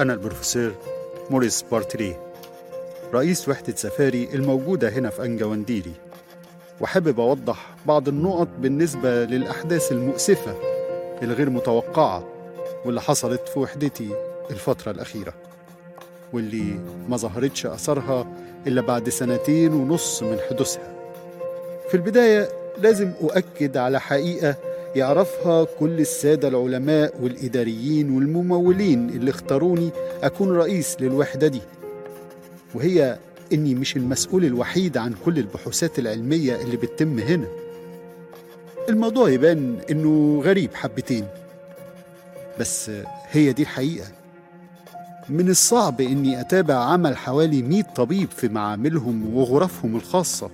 أنا البروفيسور موريس بارتلييه رئيس وحدة سفاري الموجودة هنا في أنجاوانديري وحابب أوضح بعض النقط بالنسبة للأحداث المؤسفة الغير متوقعة واللي حصلت في وحدتي الفترة الأخيرة واللي ما ظهرتش أثرها إلا بعد سنتين ونص من حدوثها. في البداية لازم أؤكد على حقيقة يعرفها كل السادة العلماء والإداريين والممولين اللي اختاروني أكون رئيس للوحدة دي. وهي إني مش المسؤول الوحيد عن كل البحوثات العلمية اللي بتتم هنا. الموضوع يبان إنه غريب حبتين. بس هي دي الحقيقة. من الصعب إني أتابع عمل حوالي 100 طبيب في معاملهم وغرفهم الخاصة.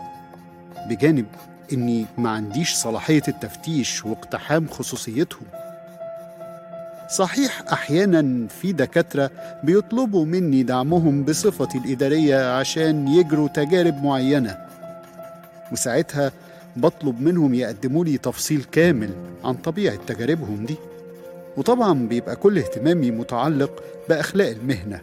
بجانب إني ما عنديش صلاحية التفتيش واقتحام خصوصيتهم. صحيح أحيانا في دكاترة بيطلبوا مني دعمهم بصفتي الإدارية عشان يجروا تجارب معينة. وساعتها بطلب منهم يقدموا لي تفصيل كامل عن طبيعة تجاربهم دي. وطبعا بيبقى كل اهتمامي متعلق بأخلاق المهنة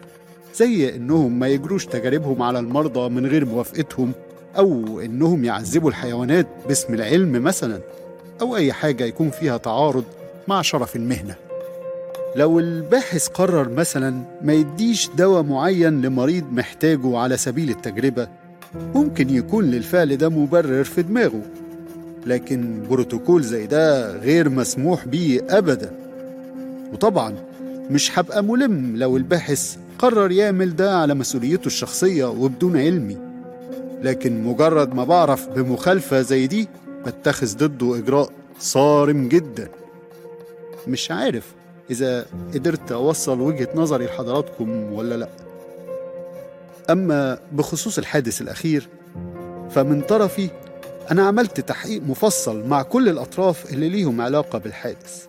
زي إنهم ما يجروش تجاربهم على المرضى من غير موافقتهم أو إنهم يعذبوا الحيوانات باسم العلم مثلا أو أي حاجة يكون فيها تعارض مع شرف المهنة. لو الباحث قرر مثلا ما يديش دواء معين لمريض محتاجه على سبيل التجربة ممكن يكون للفعل ده مبرر في دماغه. لكن بروتوكول زي ده غير مسموح بيه أبدا. وطبعا مش هبقى ملم لو الباحث قرر يعمل ده على مسؤوليته الشخصية وبدون علمي. لكن مجرد ما بعرف بمخالفة زي دي بتخذ ضده إجراء صارم جدا. مش عارف إذا قدرت أوصل وجهة نظري لحضراتكم ولا لأ. أما بخصوص الحادث الأخير فمن طرفي أنا عملت تحقيق مفصل مع كل الأطراف اللي ليهم علاقة بالحادث.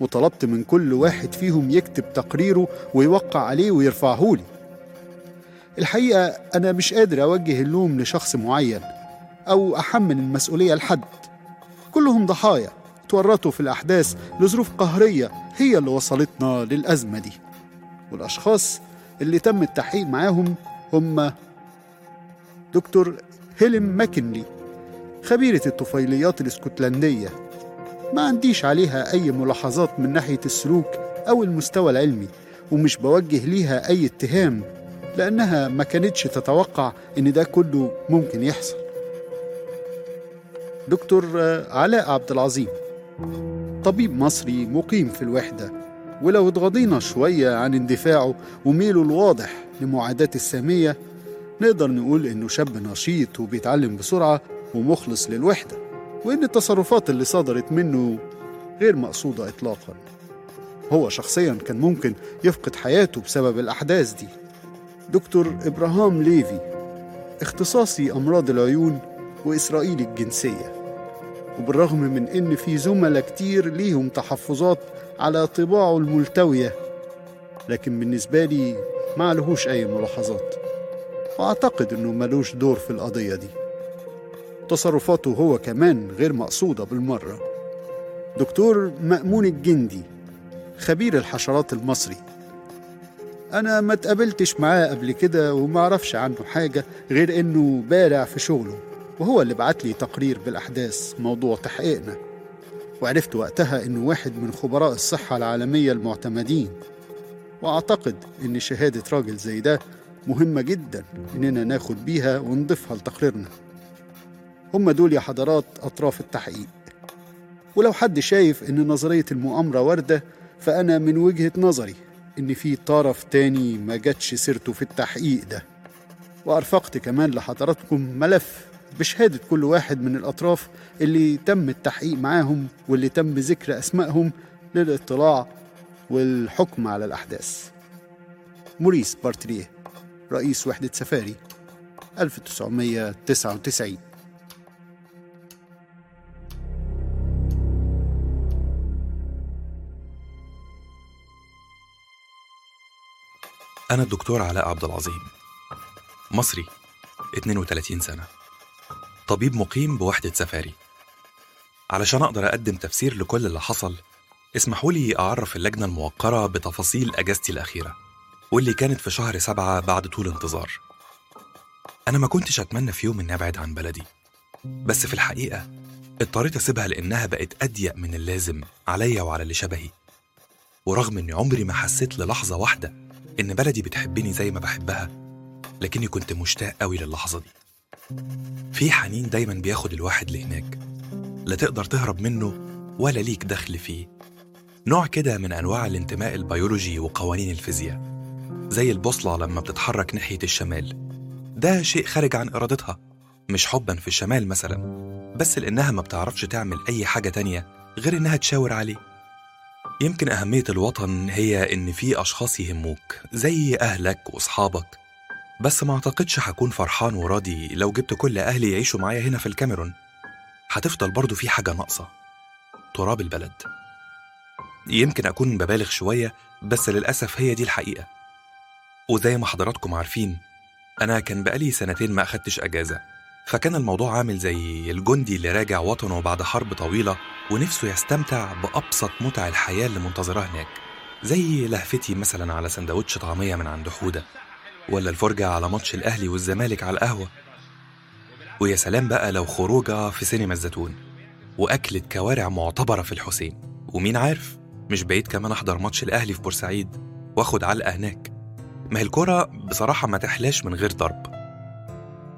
وطلبت من كل واحد فيهم يكتب تقريره ويوقع عليه ويرفعه لي الحقيقة أنا مش قادر أوجه اللوم لشخص معين أو أحمل المسؤولية لحد. كلهم ضحايا تورطوا في الأحداث لظروف قهرية هي اللي وصلتنا للأزمة دي. والأشخاص اللي تم التحقيق معاهم هم دكتور هيلم ماكنلي خبيرة الطفيليات الإسكتلندية. ما عنديش عليها أي ملاحظات من ناحية السلوك أو المستوى العلمي ومش بوجه ليها أي اتهام. لأنها ما كانتش تتوقع إن ده كله ممكن يحصل. دكتور علاء عبد العظيم طبيب مصري مقيم في الوحدة ولو اتغاضينا شوية عن اندفاعه وميله الواضح لمعاداة السامية نقدر نقول إنه شاب نشيط وبيتعلم بسرعة ومخلص للوحدة وإن التصرفات اللي صدرت منه غير مقصودة إطلاقا. هو شخصيا كان ممكن يفقد حياته بسبب الأحداث دي. دكتور إبراهام ليفي اختصاصي أمراض العيون وإسرائيلي الجنسية. وبالرغم من إن في زملاء كتير ليهم تحفظات على طباعه الملتوية لكن بالنسبة لي ما لهوش أي ملاحظات. وأعتقد إنه ملوش دور في القضية دي. تصرفاته هو كمان غير مقصودة بالمرة. دكتور مأمون الجندي خبير الحشرات المصري. أنا ما تقابلتش معاه قبل كده وما أعرفش عنه حاجة غير إنه بارع في شغله وهو اللي بعت لي تقرير بالأحداث موضوع تحقيقنا. وعرفت وقتها إنه واحد من خبراء الصحة العالمية المعتمدين. وأعتقد إن شهادة راجل زي ده مهمة جدا إننا ناخد بيها ونضيفها لتقريرنا. هم دول يا حضرات أطراف التحقيق. ولو حد شايف إن نظرية المؤامرة واردة فأنا من وجهة نظري إن في طرف تاني ما جاتش سيرته في التحقيق ده. وأرفقت كمان لحضراتكم ملف بشهادة كل واحد من الأطراف اللي تم التحقيق معاهم واللي تم ذكر أسمائهم للاطلاع والحكم على الأحداث. موريس بارتريه رئيس وحدة سفاري 1999 أنا الدكتور علاء عبد العظيم. مصري 32 سنة. طبيب مقيم بوحدة سفاري. علشان أقدر أقدم تفسير لكل اللي حصل اسمحوا لي أعرف اللجنة الموقرة بتفاصيل أجازتي الأخيرة واللي كانت في شهر سبعة بعد طول انتظار. أنا ما كنتش أتمنى في يوم إني أبعد عن بلدي. بس في الحقيقة اضطريت أسيبها لأنها بقت أضيق من اللازم عليا وعلى اللي شبهي. ورغم إني عمري ما حسيت للحظة واحدة إن بلدي بتحبني زي ما بحبها لكني كنت مشتاق قوي للحظة دي. في حنين دايما بياخد الواحد لهناك لا تقدر تهرب منه ولا ليك دخل فيه. نوع كده من أنواع الانتماء البيولوجي وقوانين الفيزياء زي البوصلة لما بتتحرك ناحية الشمال. ده شيء خارج عن إرادتها مش حبا في الشمال مثلا بس لأنها ما بتعرفش تعمل أي حاجة تانية غير إنها تشاور عليه. يمكن أهمية الوطن هي إن في أشخاص يهموك زي أهلك وأصحابك. بس ما أعتقدش هكون فرحان وراضي لو جبت كل أهلي يعيشوا معايا هنا في الكاميرون. هتفضل برضو في حاجة ناقصة. تراب البلد. يمكن أكون ببالغ شوية بس للأسف هي دي الحقيقة. وزي ما حضراتكم عارفين أنا كان بقالي سنتين ما أخدتش أجازة. فكان الموضوع عامل زي الجندي اللي راجع وطنه بعد حرب طويلة ونفسه يستمتع بأبسط متع الحياة اللي منتظراه هناك. زي لهفتي مثلا على سندوتش طعمية من عند حودة ولا الفرجة على ماتش الأهلي والزمالك على القهوة. ويا سلام بقى لو خروجة في سينما الزيتون وأكلة كوارع معتبرة في الحسين. ومين عارف مش بعيد كمان أحضر ماتش الأهلي في بورسعيد. وآخد علقة هناك. ما هي الكورة بصراحة ما تحلاش من غير ضرب.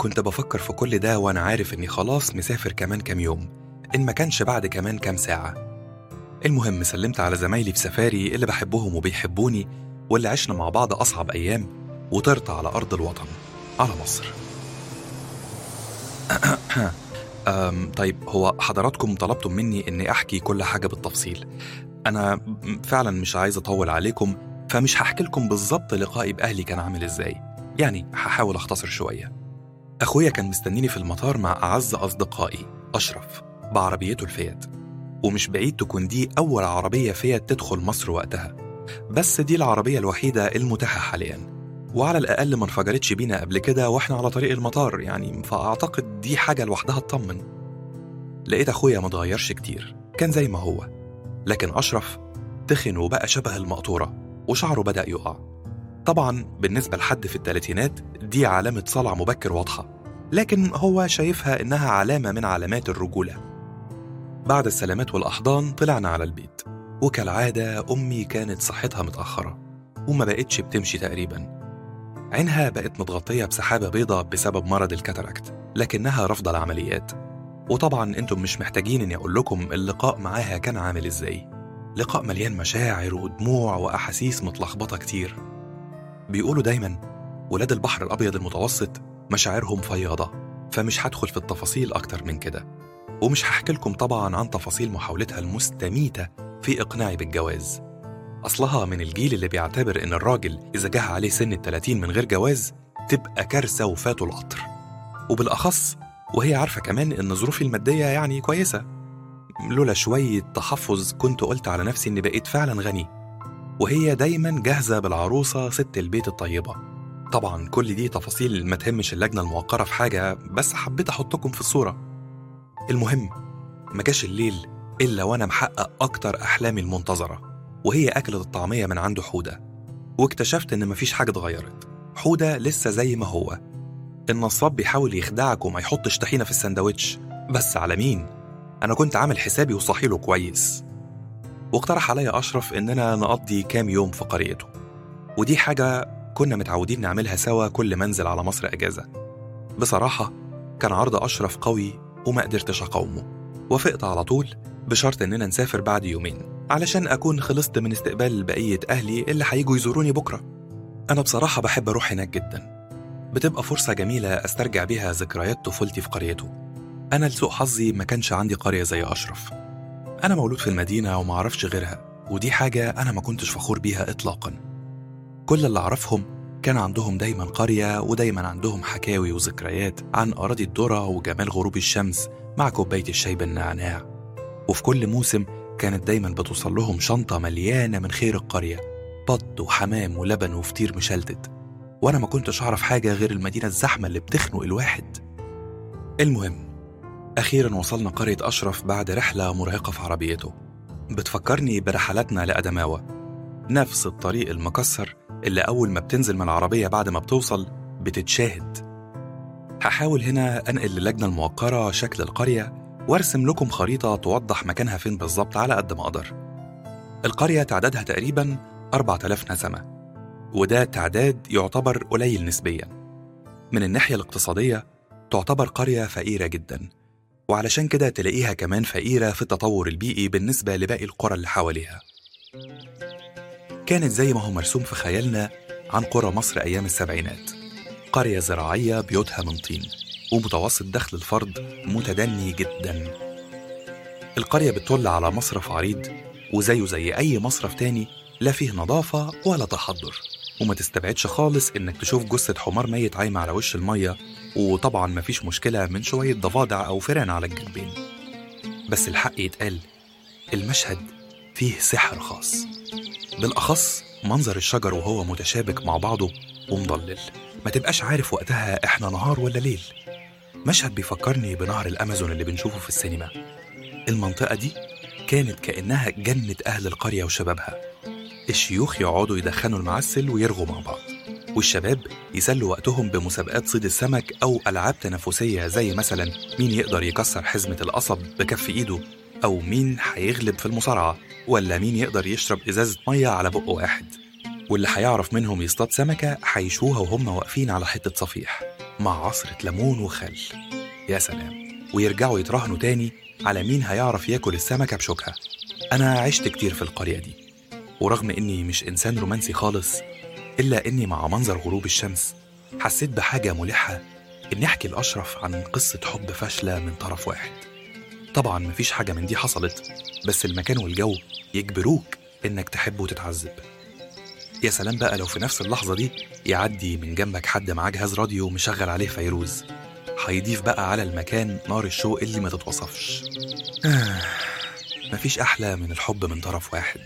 كنت بفكر في كل ده وأنا عارف إني خلاص مسافر كمان كام يوم إن ما كانش بعد كمان كام ساعة. المهم سلمت على زمايلي في سفاري اللي بحبهم وبيحبوني واللي عشنا مع بعض أصعب أيام وطرت على أرض الوطن على مصر. أم طيب هو حضراتكم طلبتم مني إني أحكي كل حاجة بالتفصيل. أنا فعلا مش عايز أطول عليكم فمش هحكي لكم بالظبط لقائي بأهلي كان عامل إزاي. يعني هحاول أختصر شوية. أخويا كان مستنيني في المطار مع أعز أصدقائي أشرف بعربيته الفيات. ومش بعيد تكون دي أول عربية فيات تدخل مصر وقتها. بس دي العربية الوحيدة المتاحة حاليا. وعلى الأقل ما انفجرتش بينا قبل كده وإحنا على طريق المطار يعني فأعتقد دي حاجة لوحدها تطمن. لقيت أخويا متغيرش كتير كان زي ما هو. لكن أشرف تخن وبقى شبه المقطورة وشعره بدأ يقع. طبعا بالنسبة لحد في الثلاثينات دي علامة صلع مبكر واضحة لكن هو شايفها إنها علامة من علامات الرجولة. بعد السلامات والأحضان طلعنا على البيت وكالعادة أمي كانت صحتها متأخرة وما بقتش بتمشي تقريبا. عينها بقت متغطية بسحابة بيضة بسبب مرض الكاتاراكت لكنها رافضة العمليات. وطبعا أنتم مش محتاجين إني أقول لكم اللقاء معاها كان عامل إزاي. لقاء مليان مشاعر ودموع وأحاسيس متلخبطة كتير. بيقولوا دايما ولاد البحر الأبيض المتوسط مشاعرهم فياضة فمش هدخل في التفاصيل أكتر من كده. ومش هحكي لكم طبعا عن تفاصيل محاولتها المستميتة في إقناعي بالجواز. أصلها من الجيل اللي بيعتبر إن الراجل إذا جه عليه سن التلاتين من غير جواز تبقى كارثة وفاته القطر. وبالأخص وهي عارفة كمان إن ظروفي المادية يعني كويسة. لولا شوية تحفظ كنت قلت على نفسي إني بقيت فعلا غني. وهي دايما جاهزة بالعروسة ست البيت الطيبة. طبعا كل دي تفاصيل ما تهمش اللجنة الموقرة في حاجة بس حبيت أحطكم في الصورة. المهم ما جاش الليل إلا وأنا محقق أكتر أحلامي المنتظرة وهي أكلة الطعمية من عنده حودة. واكتشفت إن مفيش حاجة اتغيرت. حودة لسه زي ما هو. النصاب بيحاول يخدعك وما يحطش طحينة في السندوتش بس على مين؟ أنا كنت عامل حسابي وصحيله كويس. واقترح عليا أشرف إننا نقضي كام يوم في قريته. ودي حاجة كنا متعودين نعملها سوا كل منزل على مصر أجازة. بصراحة كان عرض أشرف قوي وما قدرتش أقاومه. وافقت على طول بشرط إننا نسافر بعد يومين علشان أكون خلصت من استقبال بقية أهلي اللي هيجوا يزوروني بكرة. أنا بصراحة بحب أروح هناك جدا. بتبقى فرصة جميلة أسترجع بيها ذكريات طفولتي في قريته. أنا لسوء حظي ما كانش عندي قرية زي أشرف. أنا مولود في المدينة وما أعرفش غيرها ودي حاجة أنا ما كنتش فخور بيها إطلاقا. كل اللي أعرفهم كان عندهم دايما قرية ودايما عندهم حكاوي وذكريات عن أراضي الذرة وجمال غروب الشمس مع كوباية الشاي بالنعناع. وفي كل موسم كانت دايما بتوصل لهم شنطة مليانة من خير القرية بط وحمام ولبن وفطير مشلتت. وأنا ما كنتش أعرف حاجة غير المدينة الزحمة اللي بتخنق الواحد. المهم أخيرا وصلنا قرية أشرف بعد رحلة مرهقة في عربيته. بتفكرني برحلاتنا لأدماوة. نفس الطريق المكسر اللي أول ما بتنزل من العربية بعد ما بتوصل بتتشاهد. هحاول هنا أنقل للجنة الموقرة شكل القرية وأرسم لكم خريطة توضح مكانها فين بالظبط على قد ما أقدر. القرية تعدادها تقريبا 4000 نسمة وده تعداد يعتبر قليل نسبيا. من الناحية الاقتصادية تعتبر قرية فقيرة جدا. وعلشان كده تلاقيها كمان فقيرة في التطور البيئي بالنسبة لباقي القرى اللي حواليها. كانت زي ما هو مرسوم في خيالنا عن قرى مصر أيام السبعينات. قرية زراعية بيوتها من طين ومتوسط دخل الفرد متدني جدا. القرية بتطل على مصرف عريض وزيه زي أي مصرف تاني لا فيه نظافة ولا تحضر. وما تستبعدش خالص إنك تشوف جثة حمار ميت عايمة على وش المية وطبعا مفيش مشكلة من شوية ضفادع أو فئران على الجنبين. بس الحق يتقال المشهد فيه سحر خاص. بالأخص منظر الشجر وهو متشابك مع بعضه ومضلل. ما تبقاش عارف وقتها إحنا نهار ولا ليل. مشهد بيفكرني بنهر الأمازون اللي بنشوفه في السينما. المنطقة دي كانت كأنها جنة أهل القرية وشبابها. الشيوخ يقعدوا يدخنوا المعسل ويرغوا مع بعض. والشباب يسلوا وقتهم بمسابقات صيد السمك أو ألعاب تنافسية زي مثلا مين يقدر يكسر حزمة القصب بكف إيده أو مين هيغلب في المصارعة ولا مين يقدر يشرب إزازة مية على بق واحد. واللي هيعرف منهم يصطاد سمكة هيشوها وهم واقفين على حتة صفيح مع عصرة ليمون وخل. يا سلام. ويرجعوا يتراهنوا تاني على مين هيعرف ياكل السمكة بشوكها. أنا عشت كتير في القرية دي. ورغم إني مش إنسان رومانسي خالص إلا إني مع منظر غروب الشمس حسيت بحاجة ملحة إني أحكي لأشرف عن قصة حب فاشلة من طرف واحد. طبعا مفيش حاجة من دي حصلت بس المكان والجو يجبروك إنك تحب وتتعذب. يا سلام بقى لو في نفس اللحظة دي يعدي من جنبك حد معاه جهاز راديو مشغل عليه فيروز. هيضيف بقى على المكان نار الشوق اللي ما تتوصفش. آه مفيش أحلى من الحب من طرف واحد.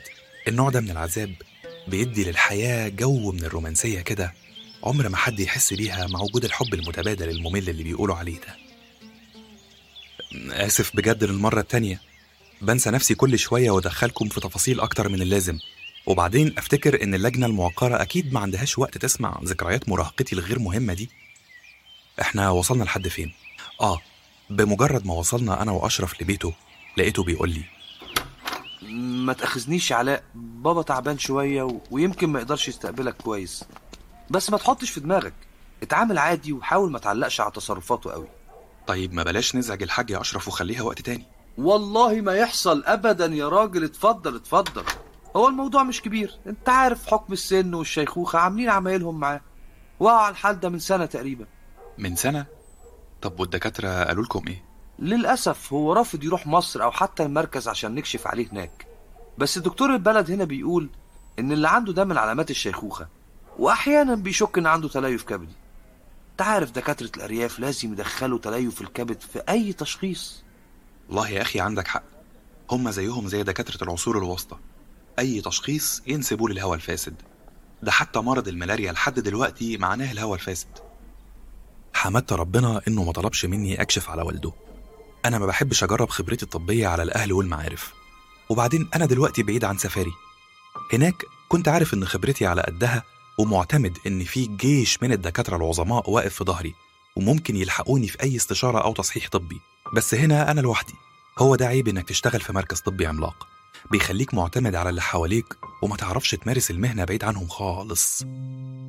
النوع ده من العذاب بيدي للحياة جو من الرومانسية كده عمر ما حد يحس بيها مع وجود الحب المتبادل الممل اللي بيقولوا عليه ده. آسف بجد للمرة التانية. بنسى نفسي كل شوية وأدخلكم في تفاصيل أكتر من اللازم. وبعدين أفتكر إن اللجنة الموقرة أكيد ما عندهاش وقت تسمع ذكريات مراهقتي الغير مهمة دي. إحنا وصلنا لحد فين؟ آه بمجرد ما وصلنا أنا وأشرف لبيته لقيته بيقول لي ما تأخذنيش علاء بابا تعبان شوية و... ويمكن ما يقدرش يستقبلك كويس. بس ما تحطش في دماغك. اتعامل عادي وحاول ما تعلقش على تصرفاته قوي. طيب ما بلاش نزعج الحاج يا أشرف وخليها وقت تاني. والله ما يحصل ابدا يا راجل. اتفضل اتفضل. هو الموضوع مش كبير. انت عارف حكم السن والشيخوخة عاملين عمايلهم معاه. وقعوا على الحال ده من سنة تقريبا. من سنة؟ طب والدكاترة قالوا لكم إيه؟ للأسف هو رافض يروح مصر أو حتى المركز عشان نكشف عليه هناك. بس دكتور البلد هنا بيقول إن اللي عنده ده من علامات الشيخوخة وأحيانا بيشك إن عنده تليف كبدي. أنت عارف دكاترة الأرياف لازم يدخلوا تليف الكبد في أي تشخيص. والله يا أخي عندك حق. هم زيهم زي دكاترة العصور الوسطى. أي تشخيص ينسبوه للهوى الفاسد. ده حتى مرض الملاريا لحد دلوقتي معناه الهوى الفاسد. حمدت ربنا إنه ما طلبش مني أكشف على والده. أنا ما بحبش أجرب خبرتي الطبية على الأهل والمعارف. وبعدين أنا دلوقتي بعيد عن سفاري. هناك كنت عارف إن خبرتي على قدها ومعتمد إن في جيش من الدكاترة العظماء واقف في ظهري وممكن يلحقوني في أي استشارة أو تصحيح طبي. بس هنا أنا لوحدي. هو ده عيب إنك تشتغل في مركز طبي عملاق. بيخليك معتمد على اللي حواليك وما تعرفش تمارس المهنة بعيد عنهم خالص.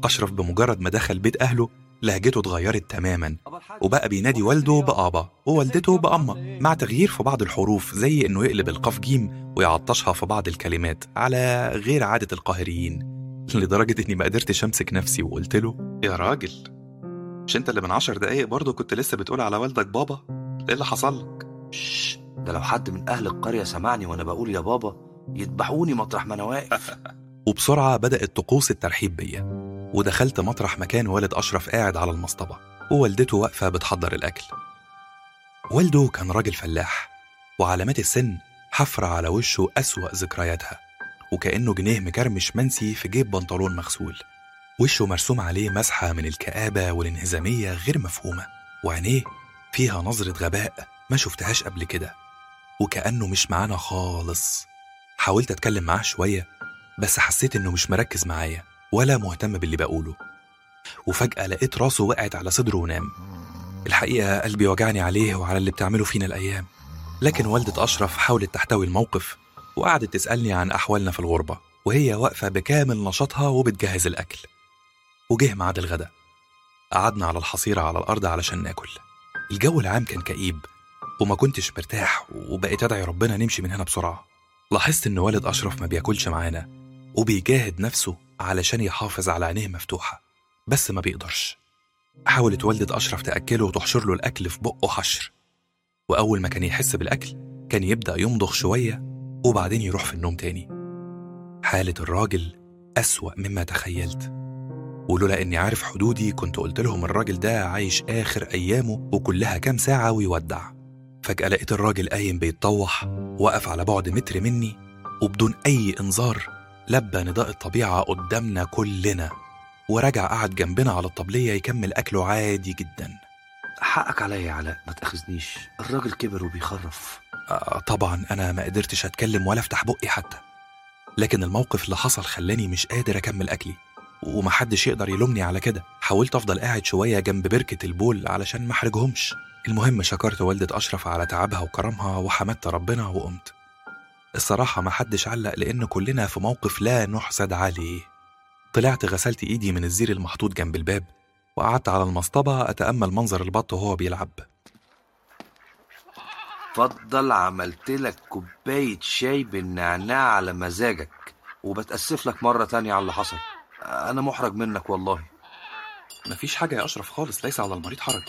أشرف بمجرد ما دخل بيت أهله لهجته اتغيرت تماما. وبقى بينادي والده بأبا ووالدته بأما مع تغيير في بعض الحروف زي إنه يقلب القاف جيم ويعطشها في بعض الكلمات على غير عادة القاهريين. لدرجة إني ما قدرتش أمسك نفسي وقلت له يا راجل مش أنت اللي من عشر دقايق برضه كنت لسه بتقول على والدك بابا؟ إيه اللي حصل لك؟ ده لو حد من أهل القرية سمعني وأنا بقول يا بابا يذبحوني مطرح ما أنا واقف. وبسرعة بدأت طقوس الترحيب بيا. ودخلت مطرح مكان والد أشرف قاعد على المصطبة ووالدته واقفة بتحضر الأكل. والده كان راجل فلاح وعلامات السن حفرة على وشه أسوأ ذكرياتها وكأنه جنيه مكرمش منسي في جيب بنطلون مغسول. وشه مرسوم عليه مسحة من الكآبة والانهزامية غير مفهومة وعينيه فيها نظرة غباء ما شفتهاش قبل كده. وكأنه مش معانا خالص. حاولت أتكلم معاه شوية بس حسيت إنه مش مركز معايا. ولا مهتم باللي بقوله. وفجأة لقيت راسه وقعت على صدره ونام. الحقيقة قلبي وجعني عليه وعلى اللي بتعمله فينا الأيام. لكن والدة أشرف حاولت تحتوي الموقف وقعدت تسألني عن أحوالنا في الغربة وهي واقفة بكامل نشاطها وبتجهز الأكل. وجه ميعاد الغداء. قعدنا على الحصيرة على الأرض علشان ناكل. الجو العام كان كئيب وما كنتش مرتاح وبقيت أدعي ربنا نمشي من هنا بسرعة. لاحظت إن والد أشرف ما بياكلش معانا وبيجاهد نفسه علشان يحافظ على عينيه مفتوحة بس ما بيقدرش. حاولت والدة أشرف تأكله وتحشر له الأكل في بقه حشر. وأول ما كان يحس بالأكل كان يبدأ يمضغ شوية وبعدين يروح في النوم تاني. حالة الراجل أسوأ مما تخيلت. ولولا إني عارف حدودي كنت قلت لهم الراجل ده عايش آخر أيامه وكلها كام ساعة ويودع. فجأة لقيت الراجل قايم بيتطوح وقف على بعد متر مني وبدون أي إنذار لبى نداء الطبيعة قدامنا كلنا ورجع قعد جنبنا على الطبلية يكمل أكله عادي جدا. حقك عليا يا علاء ما تأخذنيش. الراجل كبر وبيخرف. آه طبعا أنا ما قدرتش أتكلم ولا أفتح بقي حتى. لكن الموقف اللي حصل خلاني مش قادر أكمل أكلي ومحدش يقدر يلومني على كده. حاولت أفضل قاعد شوية جنب بركة البول علشان ما أحرجهمش. المهم شكرت والدة أشرف على تعبها وكرمها وحمدت ربنا وقمت. الصراحة ما حدش علق لأن كلنا في موقف لا نحسد عليه. طلعت غسلت إيدي من الزير المحطوط جنب الباب وقعدت على المصطبة أتأمل منظر البط وهو بيلعب. اتفضل عملت لك كوباية شاي بالنعناع على مزاجك وبتأسف لك مرة تانية على اللي حصل. أنا محرج منك والله. مفيش حاجة يا أشرف خالص ليس على المريض حرج.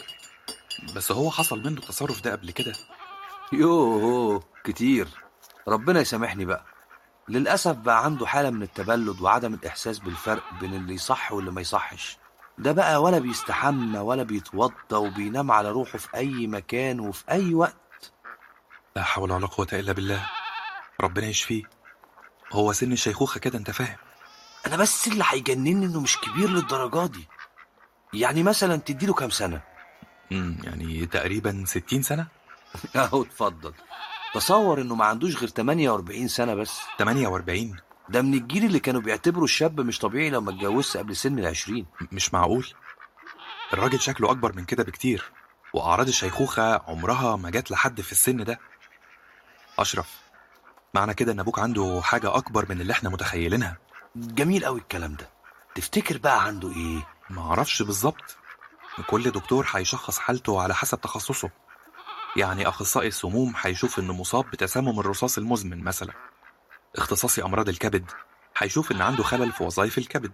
بس هو حصل منه التصرف ده قبل كده. يوه كتير. ربنا يسامحني بقى. للأسف بقى عنده حالة من التبلد وعدم الإحساس بالفرق بين اللي يصح واللي ما يصحش. ده بقى ولا بيستحمى ولا بيتوضى وبينام على روحه في أي مكان وفي أي وقت. لا حول ولا قوة إلا بالله. ربنا يشفيه. هو سن الشيخوخة كده أنت فاهم؟ أنا بس اللي هيجنني إنه مش كبير للدرجة دي. يعني مثلا تديله كام سنة؟ امم يعني تقريبا 60 سنة؟ أهو اتفضل. تصور إنه ما عندوش غير 48 سنة بس. 48 ده من الجيل اللي كانوا بيعتبروا الشاب مش طبيعي لو ما اتجوزش قبل سن العشرين مش معقول. الراجل شكله أكبر من كده بكتير وأعراض الشيخوخة عمرها ما جت لحد في السن ده. أشرف معنى كده إن أبوك عنده حاجة أكبر من اللي إحنا متخيلينها. جميل قوي الكلام ده. تفتكر بقى عنده إيه؟ ما أعرفش بالظبط. كل دكتور هيشخص حالته على حسب تخصصه. يعني أخصائي السموم هيشوف إنه مصاب بتسمم الرصاص المزمن مثلا. اختصاصي أمراض الكبد هيشوف إن عنده خلل في وظائف الكبد.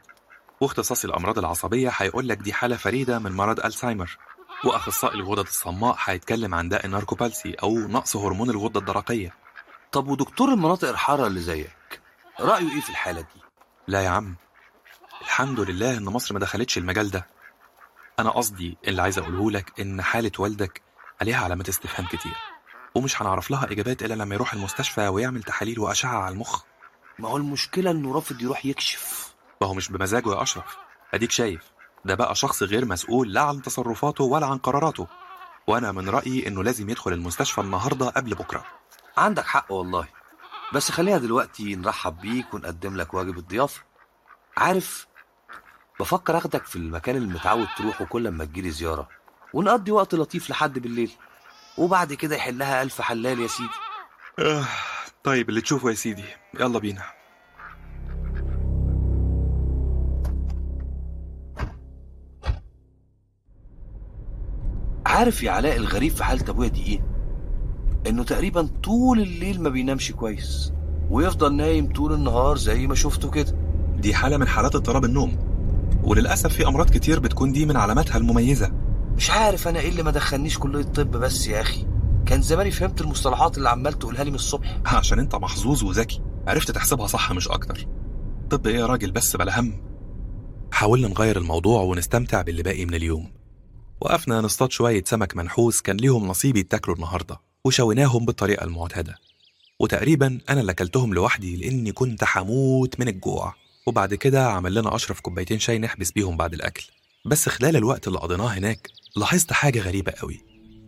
واختصاصي الأمراض العصبية هيقول لك دي حالة فريدة من مرض ألزهايمر. وأخصائي الغدد الصماء هيتكلم عن داء الناركوبالسي أو نقص هرمون الغدة الدرقية. طب ودكتور المناطق الحارة اللي زيك رأيه إيه في الحالة دي؟ لا يا عم. الحمد لله إن مصر ما دخلتش المجال ده. أنا قصدي اللي عايز أقوله لك إن حالة والدك عليها علامات استفهام كتير. ومش هنعرف لها إجابات إلا لما يروح المستشفى ويعمل تحاليل وأشعة على المخ. ما هو المشكلة إنه رافض يروح يكشف. وهو مش بمزاجه يا أشرف. أديك شايف ده بقى شخص غير مسؤول لا عن تصرفاته ولا عن قراراته. وأنا من رأيي إنه لازم يدخل المستشفى النهاردة قبل بكرة. عندك حق والله. بس خلينا دلوقتي نرحب بيك ونقدم لك واجب الضيافة. عارف بفكر آخدك في المكان اللي متعود تروحه كل ما تجيلي زيارة. ونقضي وقت لطيف لحد بالليل. وبعد كده يحلها ألف حلال يا سيدي. آه طيب اللي تشوفه يا سيدي. يلا بينا. عارف يا علاء الغريب في حالة أبويا دي إيه؟ إنه تقريبا طول الليل ما بينامش كويس ويفضل نايم طول النهار زي ما شفته كده. دي حالة من حالات اضطراب النوم وللأسف في أمراض كتير بتكون دي من علاماتها المميزة. مش عارف أنا إيه اللي ما دخلنيش كلية الطب بس يا أخي. كان زماني فهمت المصطلحات اللي عمال تقولها لي من الصبح. عشان أنت محظوظ وذكي. عرفت تحسبها صح مش أكتر. طب إيه يا راجل بس بلا هم؟ حاولنا نغير الموضوع ونستمتع باللي باقي من اليوم. وقفنا نصطاد شوية سمك منحوس كان ليهم نصيب يتاكلوا النهاردة وشويناهم بالطريقة المعتادة وتقريبا أنا اللي أكلتهم لوحدي لأني كنت حموت من الجوع. وبعد كده عمل لنا أشرف كوبايتين شاي نحبس بيهم بعد الأكل. بس خلال الوقت اللي قضيناه هناك لاحظت حاجة غريبة قوي.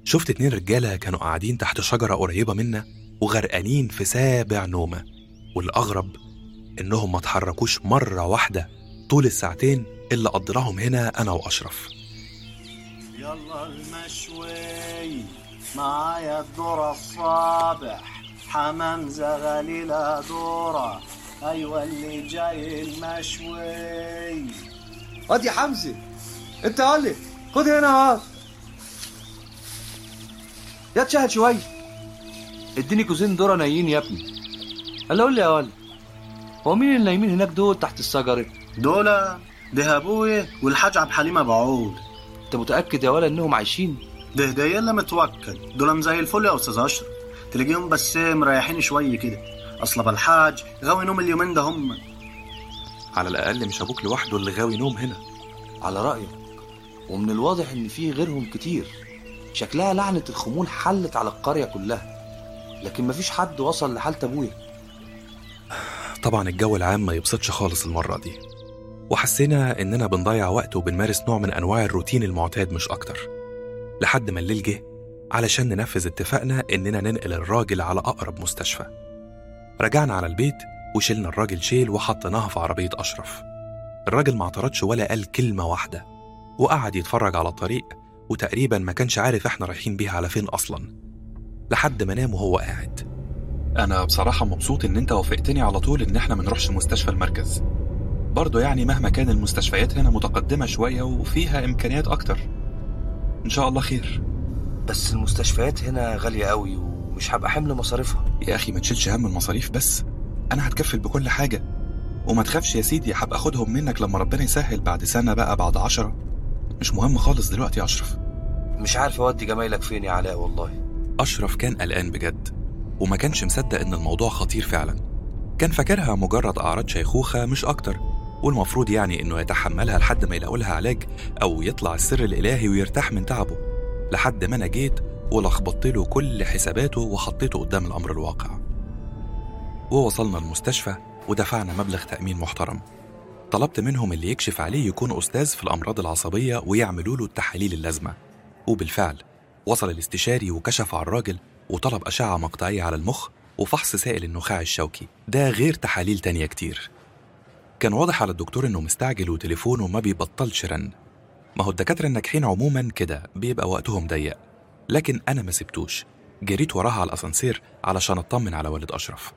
شفت اتنين رجالة كانوا قاعدين تحت شجرة قريبة منا وغرقانين في سابع نومة والأغرب إنهم ما اتحركوش مرة واحدة طول الساعتين اللي قضيناهم هنا أنا وأشرف. يلا المشوي. معايا الذرة الصابح. حمام زغليلة ذرة أيوة اللي جاي المشوي. خد يا حمزة أنت خد هنا هات يا تشهد شوية اديني كوزين ذره نايين يا ابني. قال قول لي يا ولد هو مين اللي نايمين هناك دول تحت الشجره دول ده أبوي والحاج عبد الحليم أبو عود. أنت متأكد يا ولد إنهم عايشين؟ ده ده يلا متوكل. دول زي الفل يا أستاذ أشرف. تلاقيهم بس مريحين شوية كده. أصل بالحاج غاوي نوم اليومين ده هم. على الأقل مش أبوك لوحده اللي غاوي نوم هنا. على رأيك. ومن الواضح إن في غيرهم كتير. شكلها لعنة الخمول حلت على القرية كلها. لكن مفيش حد وصل لحالة أبويا. طبعا الجو العام ما يبسطش خالص المرة دي. وحسينا إننا بنضيع وقت وبنمارس نوع من أنواع الروتين المعتاد مش أكتر. لحد ما الليل جه علشان ننفذ اتفاقنا إننا ننقل الراجل على أقرب مستشفى. رجعنا على البيت وشلنا الراجل شيل وحطيناها في عربية أشرف. الراجل ما اعترضش ولا قال كلمة واحدة. وقعد يتفرج على الطريق وتقريبا ما كانش عارف إحنا رايحين بيها على فين أصلا لحد ما نام وهو قاعد أنا بصراحة مبسوط إن أنت وافقتني على طول إن إحنا ما نروحش مستشفى المركز. برضه يعني مهما كان المستشفيات هنا متقدمة شوية وفيها إمكانيات أكتر. إن شاء الله خير. بس المستشفيات هنا غالية قوي ومش هبقى حمل مصاريفها يا أخي ما تشيلش هم المصاريف بس. أنا هتكفل بكل حاجة. وما تخافش يا سيدي هبقى أخدهم منك لما ربنا يسهل بعد سنة بقى بعد عشرة. مش مهم خالص دلوقتي يا أشرف. مش عارف اودي جمايلك فين يا علاء والله. أشرف كان قلقان بجد وما كانش مصدق إن الموضوع خطير فعلا. كان فاكرها مجرد أعراض شيخوخة مش أكتر والمفروض يعني إنه يتحملها لحد ما يلاقوا لها علاج أو يطلع السر الإلهي ويرتاح من تعبه. لحد ما أنا جيت ولخبطت له كل حساباته وحطيته قدام الأمر الواقع. ووصلنا المستشفى ودفعنا مبلغ تأمين محترم. طلبت منهم اللي يكشف عليه يكون أستاذ في الأمراض العصبية ويعملوا له التحاليل اللازمة. وبالفعل وصل الاستشاري وكشف على الراجل وطلب أشعة مقطعية على المخ وفحص سائل النخاع الشوكي. ده غير تحاليل تانية كتير. كان واضح على الدكتور إنه مستعجل وتليفونه ما بيبطلش رن. ما هو الدكاترة الناجحين عموما كده بيبقى وقتهم ضيق. لكن أنا ما سبتوش. جريت وراها على الأسانسير علشان أطمن على والد أشرف.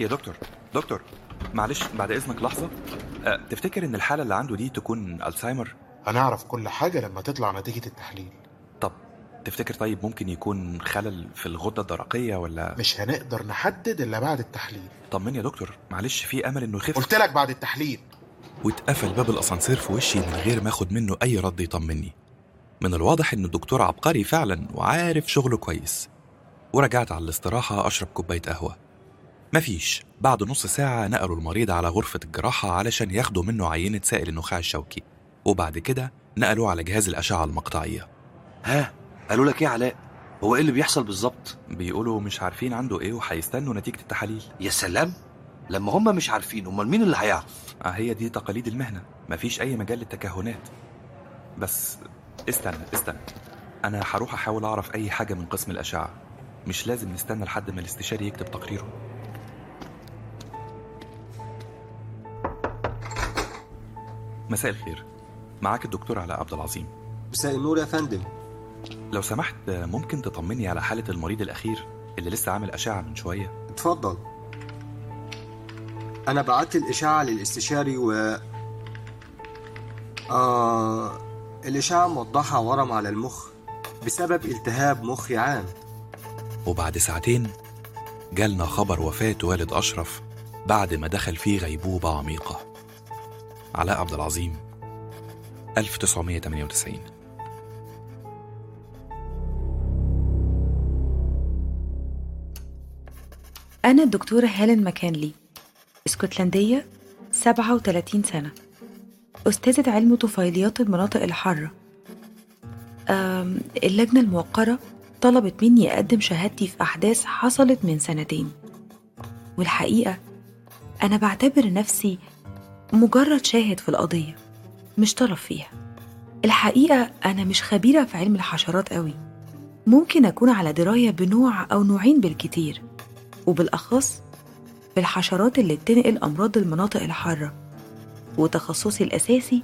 يا دكتور دكتور. معلش بعد إذنك لحظة. أه تفتكر إن الحالة اللي عنده دي تكون ألزهايمر؟ هنعرف كل حاجة لما تطلع نتيجة التحليل. طب تفتكر طيب ممكن يكون خلل في الغدة الدرقية ولا؟ مش هنقدر نحدد إلا بعد التحليل. طمني يا دكتور معلش في أمل إنه يخف؟ قلت لك بعد التحليل. واتقفل باب الأسانسير في وشي من غير ما أخد منه أي رد يطمني. من الواضح إن الدكتور عبقري فعلا وعارف شغله كويس. ورجعت على الاستراحة أشرب كوباية قهوة. مفيش. بعد نص ساعة نقلوا المريض على غرفة الجراحة علشان ياخدوا منه عينة سائل النخاع الشوكي. وبعد كده نقلوه على جهاز الأشعة المقطعية. ها قالوا لك يا علاء؟ هو إيه اللي بيحصل بالظبط؟ بيقولوا مش عارفين عنده إيه وهيستنوا نتيجة التحاليل. يا سلام! لما هم مش عارفين أمال مين اللي هيعرف؟ آه هي دي تقاليد المهنة. مفيش أي مجال للتكهنات. بس استنى استنى. أنا هروح أحاول أعرف أي حاجة من قسم الأشعة. مش لازم نستنى لحد ما الاستشاري يكتب تقريره. مساء الخير. معاك الدكتور علاء عبد العظيم. مساء النور يا فندم. لو سمحت ممكن تطمني على حالة المريض الأخير اللي لسه عامل أشعة من شوية؟ اتفضل. أنا بعت الإشاعة للاستشاري و آه الإشاعة موضحة ورم على المخ بسبب التهاب مخي عام. وبعد ساعتين جالنا خبر وفاة والد أشرف بعد ما دخل فيه غيبوبة عميقة. علاء عبد العظيم 1998 أنا الدكتورة هيلين ماكانلي إسكتلندية 37 سنة. أستاذة علم طفيليات المناطق الحارة. اللجنة الموقرة طلبت مني أقدم شهادتي في أحداث حصلت من سنتين. والحقيقة أنا بعتبر نفسي مجرد شاهد في القضية مش طرف فيها. الحقيقة أنا مش خبيرة في علم الحشرات قوي. ممكن أكون على دراية بنوع أو نوعين بالكتير وبالأخص بالحشرات اللي بتنقل أمراض المناطق الحارة وتخصصي الأساسي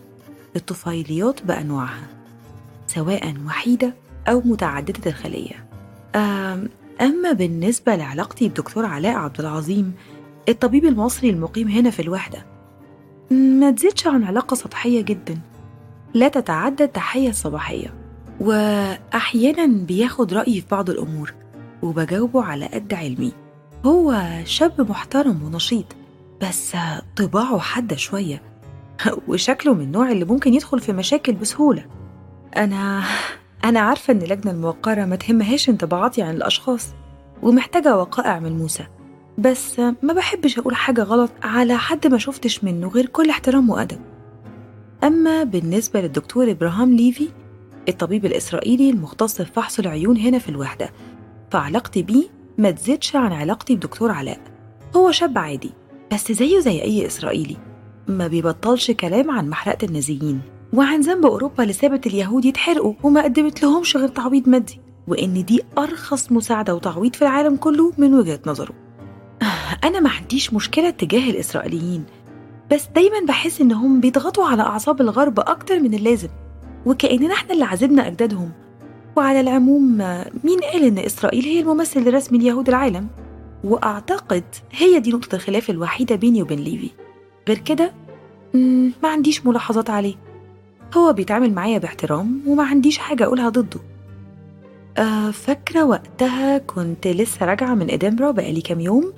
الطفيليات بأنواعها سواء وحيدة أو متعددة الخلية. أما بالنسبة لعلاقتي بدكتور علاء عبد العظيم الطبيب المصري المقيم هنا في الوحدة ما تزيدش عن علاقة سطحية جدا. لا تتعدى التحية الصباحية. وأحيانا بياخد رأيي في بعض الأمور وبجاوبه على قد علمي. هو شاب محترم ونشيط بس طباعه حادة شوية. وشكله من النوع اللي ممكن يدخل في مشاكل بسهولة. أنا أنا عارفة إن اللجنة الموقرة ما تهمهاش انطباعاتي عن الأشخاص ومحتاجة وقائع ملموسة بس ما بحبش أقول حاجة غلط على حد ما شفتش منه غير كل احترام وأدب. أما بالنسبة للدكتور إبراهام ليفي الطبيب الإسرائيلي المختص في فحص العيون هنا في الوحدة فعلاقتي بيه ما تزيدش عن علاقتي بدكتور علاء. هو شاب عادي بس زيه زي أي إسرائيلي. ما بيبطلش كلام عن محرقة النازيين. وعن ذنب أوروبا اللي سابت اليهود يتحرقوا وما قدمت لهمش غير تعويض مادي. وإن دي أرخص مساعدة وتعويض في العالم كله من وجهة نظره. أنا ما عنديش مشكلة تجاه الإسرائيليين بس دايما بحس إنهم بيضغطوا على أعصاب الغرب أكتر من اللازم وكأننا إحنا اللي عذبنا أجدادهم. وعلى العموم مين قال إن إسرائيل هي الممثل الرسمي ليهود العالم؟ وأعتقد هي دي نقطة الخلاف الوحيدة بيني وبين ليفي. غير كده ما عنديش ملاحظات عليه. هو بيتعامل معايا باحترام وما عنديش حاجة أقولها ضده. آه فاكرة وقتها كنت لسه راجعة من إدنبرا بقالي كام يوم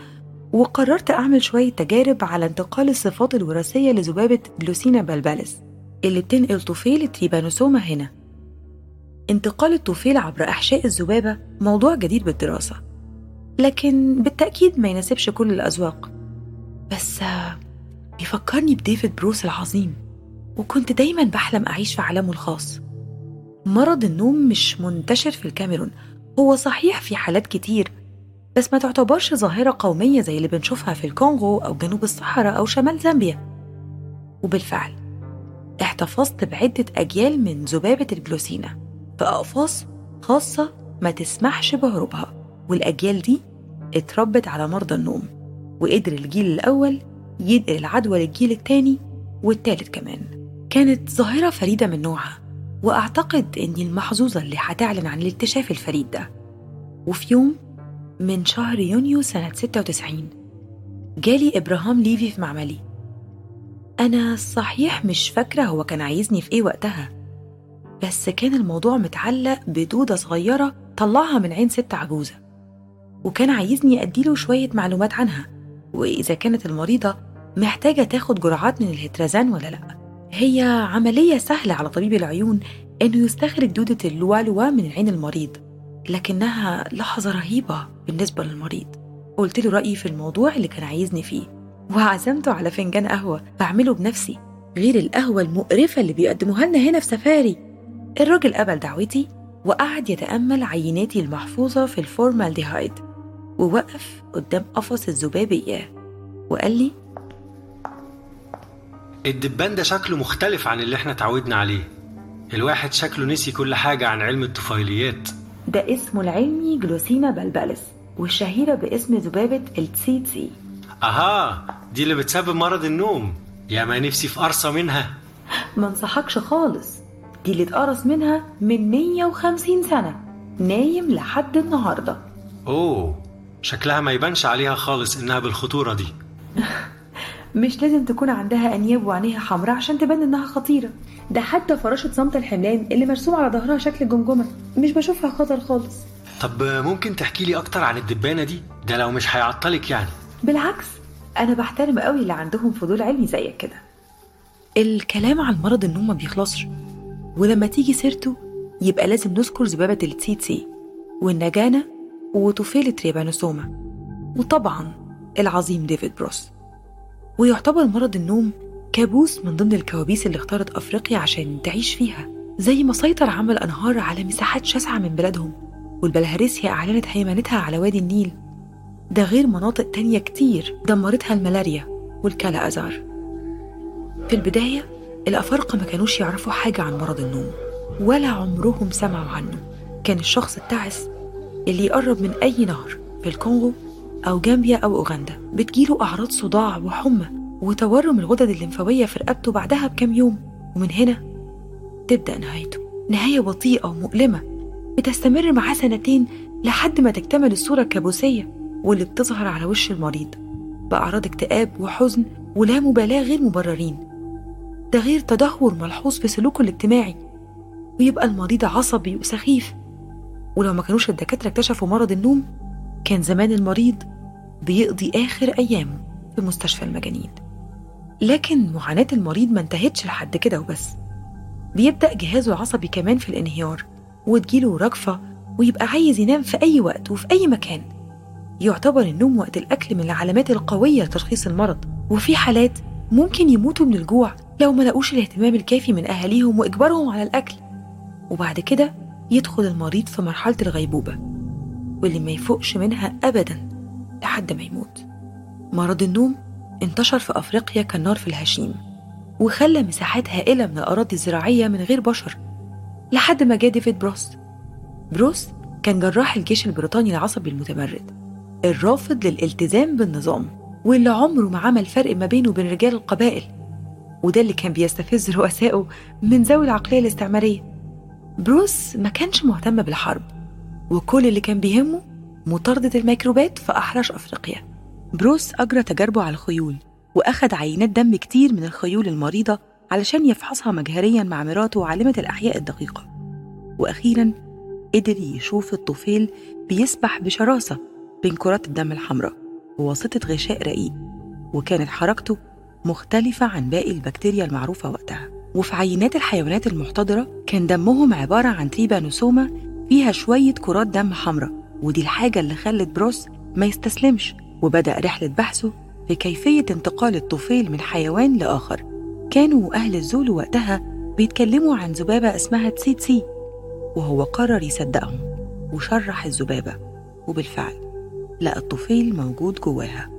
وقررت أعمل شوية تجارب على انتقال الصفات الوراثية لذبابة جلوسينا بالباليس اللي بتنقل طفيل التريبانوسوما هنا. انتقال الطفيل عبر أحشاء الذبابة موضوع جدير بالدراسة لكن بالتأكيد ما يناسبش كل الأذواق. بس بيفكرني بديفيد بروس العظيم وكنت دايما بحلم أعيش في عالمه الخاص. مرض النوم مش منتشر في الكاميرون. هو صحيح في حالات كتير بس ما تعتبرش ظاهرة قومية زي اللي بنشوفها في الكونغو أو جنوب الصحراء أو شمال زامبيا. وبالفعل احتفظت بعدة أجيال من ذبابة الجلوسينا في أقفاص خاصة ما تسمحش بهروبها والأجيال دي اتربت على مرضى النوم وقدر الجيل الأول ينقل العدوى للجيل التاني والتالت كمان. كانت ظاهرة فريدة من نوعها. وأعتقد إني المحظوظة اللي هتعلن عن الاكتشاف الفريد ده. وفي يوم من شهر يونيو سنة 96 جالي إبراهام ليفي في معملي. أنا صحيح مش فاكرة هو كان عايزني في إيه وقتها بس كان الموضوع متعلق بدودة صغيرة طلعها من عين ست عجوزة وكان عايزني أديله شوية معلومات عنها وإذا كانت المريضة محتاجة تاخد جرعات من الهترازان ولا لأ. هي عملية سهلة على طبيب العيون إنه يستخرج دودة اللوالوا من عين المريض لكنها لحظة رهيبة بالنسبة للمريض. قلت له رأيي في الموضوع اللي كان عايزني فيه وعزمته على فنجان قهوة بعمله بنفسي غير القهوة المقرفة اللي بيقدموها لنا هنا في سفاري. الراجل قبل دعوتي وقعد يتأمل عيناتي المحفوظة في الفورمالديهايد ووقف قدام قفص الذباب إياه وقال لي الدبان ده شكله مختلف عن اللي إحنا اتعودنا عليه. الواحد شكله نسي كل حاجة عن علم الطفيليات. ده اسمه العلمي جلوسينا بلبلس والشهيرة باسم ذبابة التسيتسي. أها دي اللي بتسبب مرض النوم. يا ما نفسي في قرصة منها. ما انصحكش خالص. دي اللي اتقرص منها من 150 سنة. نايم لحد النهاردة. أوه شكلها ما يبانش عليها خالص إنها بالخطورة دي. مش لازم تكون عندها أنياب وعينيها حمراء عشان تبان إنها خطيرة. ده حتى فراشة صمت الحملان اللي مرسوم على ظهرها شكل جمجمة. مش بشوفها خطر خالص. طب ممكن تحكي لي أكتر عن الدبانة دي؟ ده لو مش هيعطلك يعني. بالعكس أنا بحترم قوي اللي عندهم فضول علمي زيك كده. الكلام عن مرض النوم ما بيخلصش ولما تيجي سيرته يبقى لازم نذكر ذبابة التسيتسي والنجانة وطفيلة تريبانوسوما وطبعا العظيم ديفيد بروس. ويعتبر مرض النوم كابوس من ضمن الكوابيس اللي اختارت أفريقيا عشان تعيش فيها زي ما سيطر عمى الأنهار على مساحات شاسعة من بلادهم والبلهارسيا أعلنت هيمنتها على وادي النيل. ده غير مناطق تانية كتير دمرتها الملاريا والكالا أزار في البداية الأفارقة ما كانوش يعرفوا حاجة عن مرض النوم ولا عمرهم سمعوا عنه. كان الشخص التعس اللي يقرب من أي نهر في الكونغو أو جامبيا أو أوغندا. بتجيله أعراض صداع وحمى وتورم الغدد الليمفاوية في رقبته بعدها بكام يوم. ومن هنا تبدأ نهايته. نهاية بطيئة ومؤلمة بتستمر معاه سنتين لحد ما تكتمل الصورة الكابوسية واللي بتظهر على وش المريض. بأعراض اكتئاب وحزن ولا مبالاة غير مبررين. ده غير تدهور ملحوظ في سلوكه الاجتماعي. ويبقى المريض عصبي وسخيف. ولو ما كانوش الدكاترة اكتشفوا مرض النوم كان زمان المريض بيقضي آخر أيامه في مستشفى المجانين. لكن معاناة المريض ما انتهتش لحد كده وبس. بيبدأ جهازه العصبي كمان في الانهيار وتجيله رجفة ويبقى عايز ينام في أي وقت وفي أي مكان. يعتبر النوم وقت الأكل من العلامات القوية لتشخيص المرض وفي حالات ممكن يموتوا من الجوع لو ما لقوش الاهتمام الكافي من أهاليهم وإجبارهم على الأكل. وبعد كده يدخل المريض في مرحلة الغيبوبة. واللي ما يفوقش منها أبدا لحد ما يموت. مرض النوم انتشر في أفريقيا كالنار في الهشيم وخلى مساحات هائلة من الأراضي الزراعية من غير بشر لحد ما جه ديفيد بروس. بروس كان جراح الجيش البريطاني العصبي المتمرد الرافض للالتزام بالنظام واللي عمره ما عمل فرق ما بينه وبين رجال القبائل وده اللي كان بيستفز رؤسائه من ذوي العقلية الاستعمارية. بروس ما كانش مهتم بالحرب وكل اللي كان بيهمه مطاردة الميكروبات في أحراش أفريقيا. بروس أجرى تجاربه على الخيول وأخد عينات دم كتير من الخيول المريضة علشان يفحصها مجهريا مع مراته عالمة الأحياء الدقيقة. وأخيرا قدر يشوف الطفيل بيسبح بشراسة بين كرات الدم الحمراء بواسطة غشاء رقيق وكانت حركته مختلفة عن باقي البكتيريا المعروفة وقتها. وفي عينات الحيوانات المحتضرة كان دمهم عبارة عن تريبانوسوما فيها شوية كرات دم حمراء ودي الحاجة اللي خلت بروس ما يستسلمش وبدأ رحلة بحثه في كيفية انتقال الطفيل من حيوان لآخر. كانوا أهل الزول وقتها بيتكلموا عن ذبابة اسمها تسيتسي وهو قرر يصدقهم وشرح الذبابة وبالفعل لقى الطفيل موجود جواها.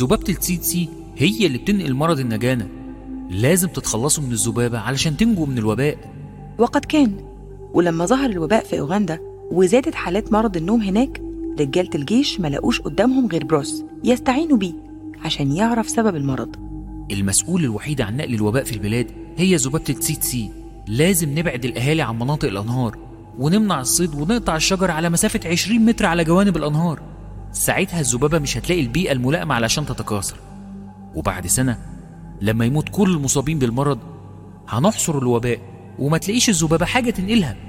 ذبابة التسيتسي هي اللي بتنقل مرض النجانة لازم تتخلصوا من الذبابة علشان تنجوا من الوباء. وقد كان ولما ظهر الوباء في أوغندا وزادت حالات مرض النوم هناك رجالة الجيش ما لقوش قدامهم غير بروس يستعينوا بيه عشان يعرف سبب المرض. المسؤول الوحيد عن نقل الوباء في البلاد هي ذبابة التسيتسي. لازم نبعد الأهالي عن مناطق الأنهار ونمنع الصيد ونقطع الشجر على مسافة 20 متر على جوانب الأنهار. ساعتها الذبابة مش هتلاقي البيئة الملائمة علشان تتكاثر. وبعد سنة لما يموت كل المصابين بالمرض هنحصر الوباء وما تلاقيش الذبابة حاجة تنقلها.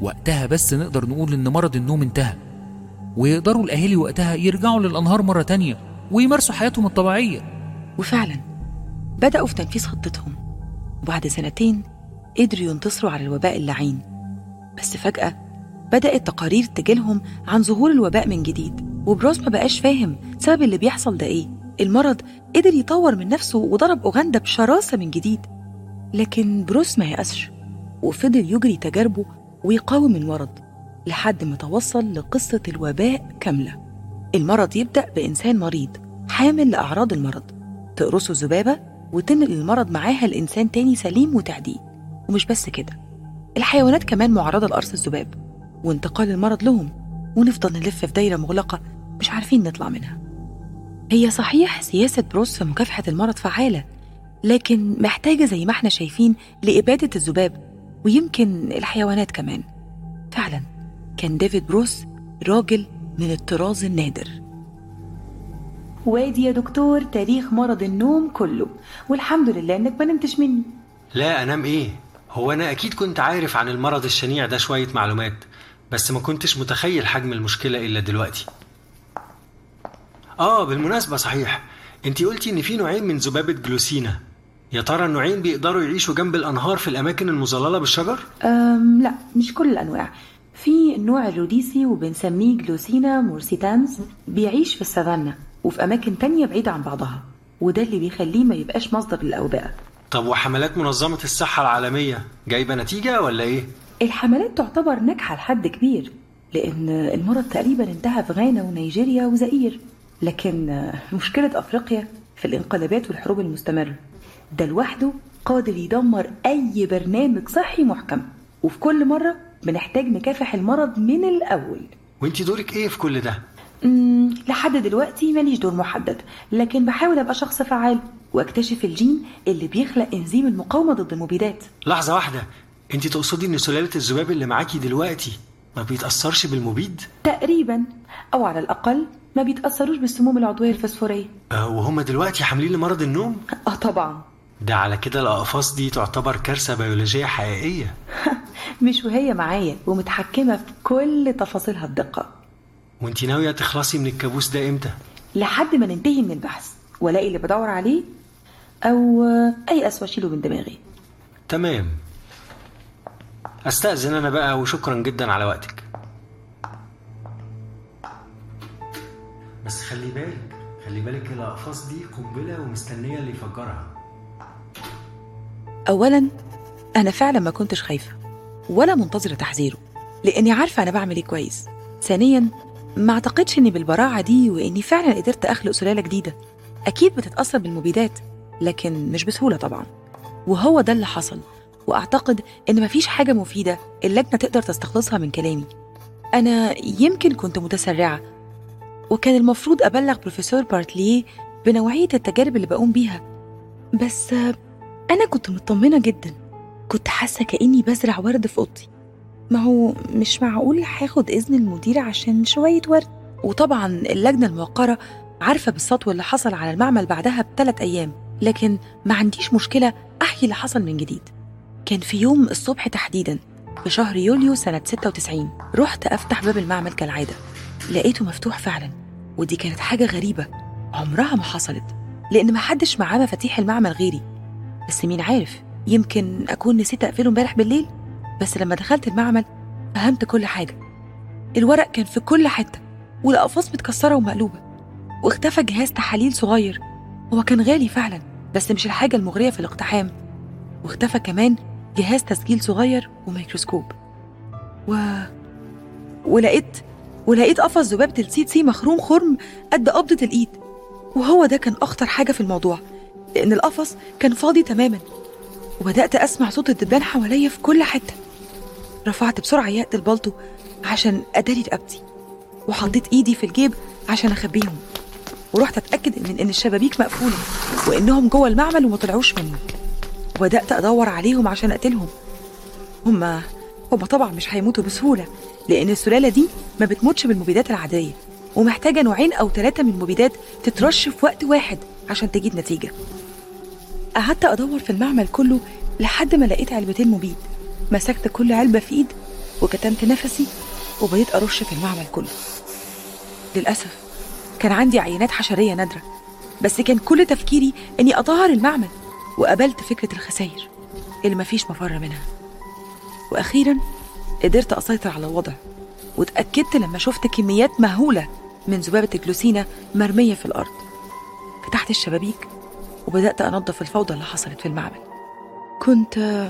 وقتها بس نقدر نقول إن مرض النوم انتهى ويقدروا الأهالي وقتها يرجعوا للأنهار مرة تانية ويمارسوا حياتهم الطبيعية. وفعلا بدأوا في تنفيذ خطتهم. وبعد سنتين قدروا ينتصروا على الوباء اللعين. بس فجأة بدأت تقارير تجيلهم عن ظهور الوباء من جديد. وبروس ما بقاش فاهم سبب اللي بيحصل ده إيه. المرض قدر يطور من نفسه وضرب أوغندا بشراسة من جديد. لكن بروس ما يأسش وفضل يجري تجاربه ويقاوم المرض لحد ما توصل لقصة الوباء كاملة. المرض يبدأ بإنسان مريض حامل لأعراض المرض. تقرصه الذبابة وتنقل المرض معاها لإنسان تاني سليم وتعديه ومش بس كده الحيوانات كمان معرضة لقرص الذباب وانتقال المرض لهم. ونفضل نلف في دايرة مغلقة مش عارفين نطلع منها. هي صحيح سياسة بروس في مكافحة المرض فعالة لكن محتاجة زي ما إحنا شايفين لإبادة الذباب ويمكن الحيوانات كمان. فعلا كان ديفيد بروس راجل من الطراز النادر. وادي يا دكتور تاريخ مرض النوم كله والحمد لله إنك ما نمتش مني. لا أنام إيه؟ هو أنا أكيد كنت عارف عن المرض الشنيع ده شوية معلومات بس ما كنتش متخيل حجم المشكلة إلا دلوقتي. آه بالمناسبة صحيح. انتي قلتي إن في نوعين من ذبابة جلوسينا. يا ترى النوعين بيقدروا يعيشوا جنب الأنهار في الأماكن المظللة بالشجر؟ أم لا مش كل الأنواع. في النوع الروديسي وبنسميه جلوسينا مورسيتانز بيعيش في السافانا وفي أماكن تانية بعيدة عن بعضها وده اللي بيخليه ما يبقاش مصدر للأوبئة. طب وحملات منظمة الصحة العالمية جايبة نتيجة ولا إيه؟ الحملات تعتبر ناجحة لحد كبير لأن المرض تقريبا انتهى في غانا ونيجيريا وزئير لكن مشكلة أفريقيا في الانقلابات والحروب المستمرة. ده لوحده قادر يدمر أي برنامج صحي محكم. وفي كل مرة بنحتاج نكافح المرض من الأول. وانتي دورك إيه في كل ده؟ أمم، لحد دلوقتي ماليش دور محدد لكن بحاول أبقى شخص فعال وأكتشف الجين اللي بيخلق إنزيم المقاومة ضد المبيدات. لحظة واحدة. انت تقصدي إن سلالة الذباب اللي معاكي دلوقتي ما بيتأثرش بالمبيد؟ تقريبا أو على الأقل ما بيتأثروش بالسموم العضوية الفسفورية. آه وهم دلوقتي حاملين لمرض النوم؟ آه طبعا. ده على كده الأقفاص دي تعتبر كارثة بيولوجية حقيقية. مش وهي معايا ومتحكمة في كل تفاصيلها الدقة وانت ناوية تخلصي من الكابوس ده إمتى؟ لحد ما ننتهي من البحث والاقي اللي بدور عليه أو آه، أي أسوأ اشيله من دماغي. تمام. أستأذن أنا بقى وشكرا جدا على وقتك. بس خلي بالك خلي بالك الأقفاص دي قنبلة ومستنية اللي يفجرها. اولا أنا فعلا ما كنتش خايفة ولا منتظرة تحذيره لأني عارفة أنا بعمل إيه كويس. ثانيا ما أعتقدش إني بالبراعة دي وإني فعلا قدرت أخلق سلالة جديدة. أكيد بتتأثر بالمبيدات لكن مش بسهولة طبعا. وهو ده اللي حصل وأعتقد إن مفيش حاجة مفيدة اللجنة تقدر تستخلصها من كلامي. أنا يمكن كنت متسرعة وكان المفروض أبلغ بروفيسور بارتليه بنوعية التجارب اللي بقوم بيها. بس أنا كنت مطمنة جدا. كنت حاسة كأني بزرع ورد في أوضتي. ما هو مش معقول هاخد إذن المدير عشان شوية ورد؟ وطبعا اللجنة الموقرة عارفة بالسطو اللي حصل على المعمل بعدها بثلاث أيام لكن ما عنديش مشكلة أحكي اللي حصل من جديد. كان في يوم الصبح تحديدا في شهر يوليو سنة 96 رحت أفتح باب المعمل كالعادة. لقيته مفتوح فعلا ودي كانت حاجة غريبة. عمرها ما حصلت لأن محدش معاه مفاتيح المعمل غيري. بس مين عارف يمكن أكون نسيت أقفله امبارح بالليل. بس لما دخلت المعمل فهمت كل حاجة. الورق كان في كل حتة والأقفاص متكسرة ومقلوبة واختفى جهاز تحاليل صغير. هو كان غالي فعلا بس مش الحاجة المغرية في الاقتحام. واختفى كمان جهاز تسجيل صغير وميكروسكوب. و... ولقيت ولقيت قفص ذبابة التسي تسي مخروم خرم قد قبضة الإيد. وهو ده كان أخطر حاجة في الموضوع. لأن القفص كان فاضي تماما وبدأت أسمع صوت الدبان حواليا في كل حتة. رفعت بسرعة ياقة البلطو عشان أداري رقبتي وحطيت إيدي في الجيب عشان أخبيهم. ورحت أتأكد من إن الشبابيك مقفولة وإنهم جوه المعمل وما طلعوش منه وبدأت أدور عليهم عشان أقتلهم. هما هما طبعا مش هيموتوا بسهولة لأن السلالة دي ما بتموتش بالمبيدات العادية ومحتاجة نوعين أو ثلاثة من المبيدات تترش في وقت واحد. عشان تجيب نتيجة. قعدت أدور في المعمل كله لحد ما لقيت علبتين مبيد. مسكت كل علبة في إيد وكتمت نفسي وبديت أرش في المعمل كله. للأسف كان عندي عينات حشرية نادرة بس كان كل تفكيري إني أطهر المعمل وقبلت فكرة الخسائر اللي مفيش مفر منها. وأخيرا قدرت أسيطر على الوضع واتأكدت لما شفت كميات مهولة من ذبابة الجلوسينا مرمية في الأرض. فتحت الشبابيك وبدأت أنظف الفوضى اللي حصلت في المعمل. كنت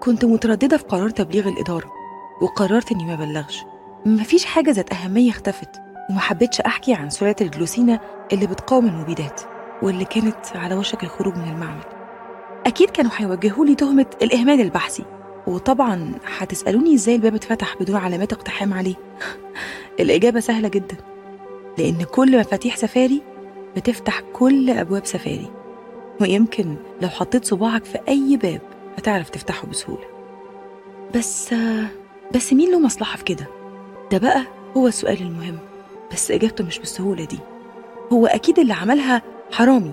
كنت مترددة في قرار تبليغ الإدارة وقررت إني ما بلغش. مفيش حاجة ذات أهمية اختفت وما حبيتش أحكي عن سلالة الجلوسينا اللي بتقاوم المبيدات واللي كانت على وشك الخروج من المعمل. أكيد كانوا هيوجهوا لي تهمة الإهمال البحثي وطبعا هتسألوني إزاي الباب اتفتح بدون علامات اقتحام عليه؟ الإجابة سهلة جدا لأن كل مفاتيح سفاري بتفتح كل أبواب سفاري. ويمكن لو حطيت صباعك في أي باب هتعرف تفتحه بسهولة. بس بس مين له مصلحة في كده؟ ده بقى هو السؤال المهم. بس إجابته مش بالسهولة دي. هو أكيد اللي عملها حرامي.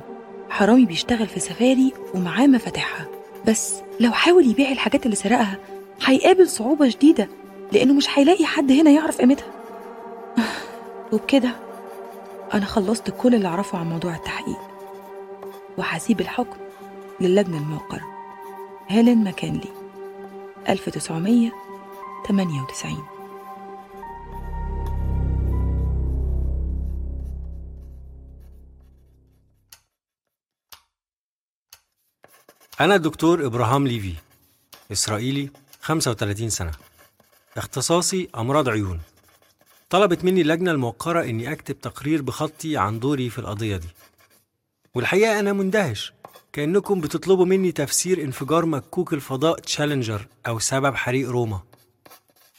حرامي بيشتغل في سفاري ومعاه مفاتيحها. بس لو حاول يبيع الحاجات اللي سرقها هيقابل صعوبة شديدة لأنه مش هيلاقي حد هنا يعرف قيمتها. وبكده أنا خلصت كل اللي أعرفه عن موضوع التحقيق وهسيب الحكم للجنة الموقرة هيلين ماكنلي 1998 أنا الدكتور إبراهام ليفي إسرائيلي 35 سنة. اختصاصي أمراض عيون. طلبت مني اللجنة الموقرة إني أكتب تقرير بخطي عن دوري في القضية دي. والحقيقة أنا مندهش كأنكم بتطلبوا مني تفسير انفجار مكوك الفضاء تشالنجر أو سبب حريق روما.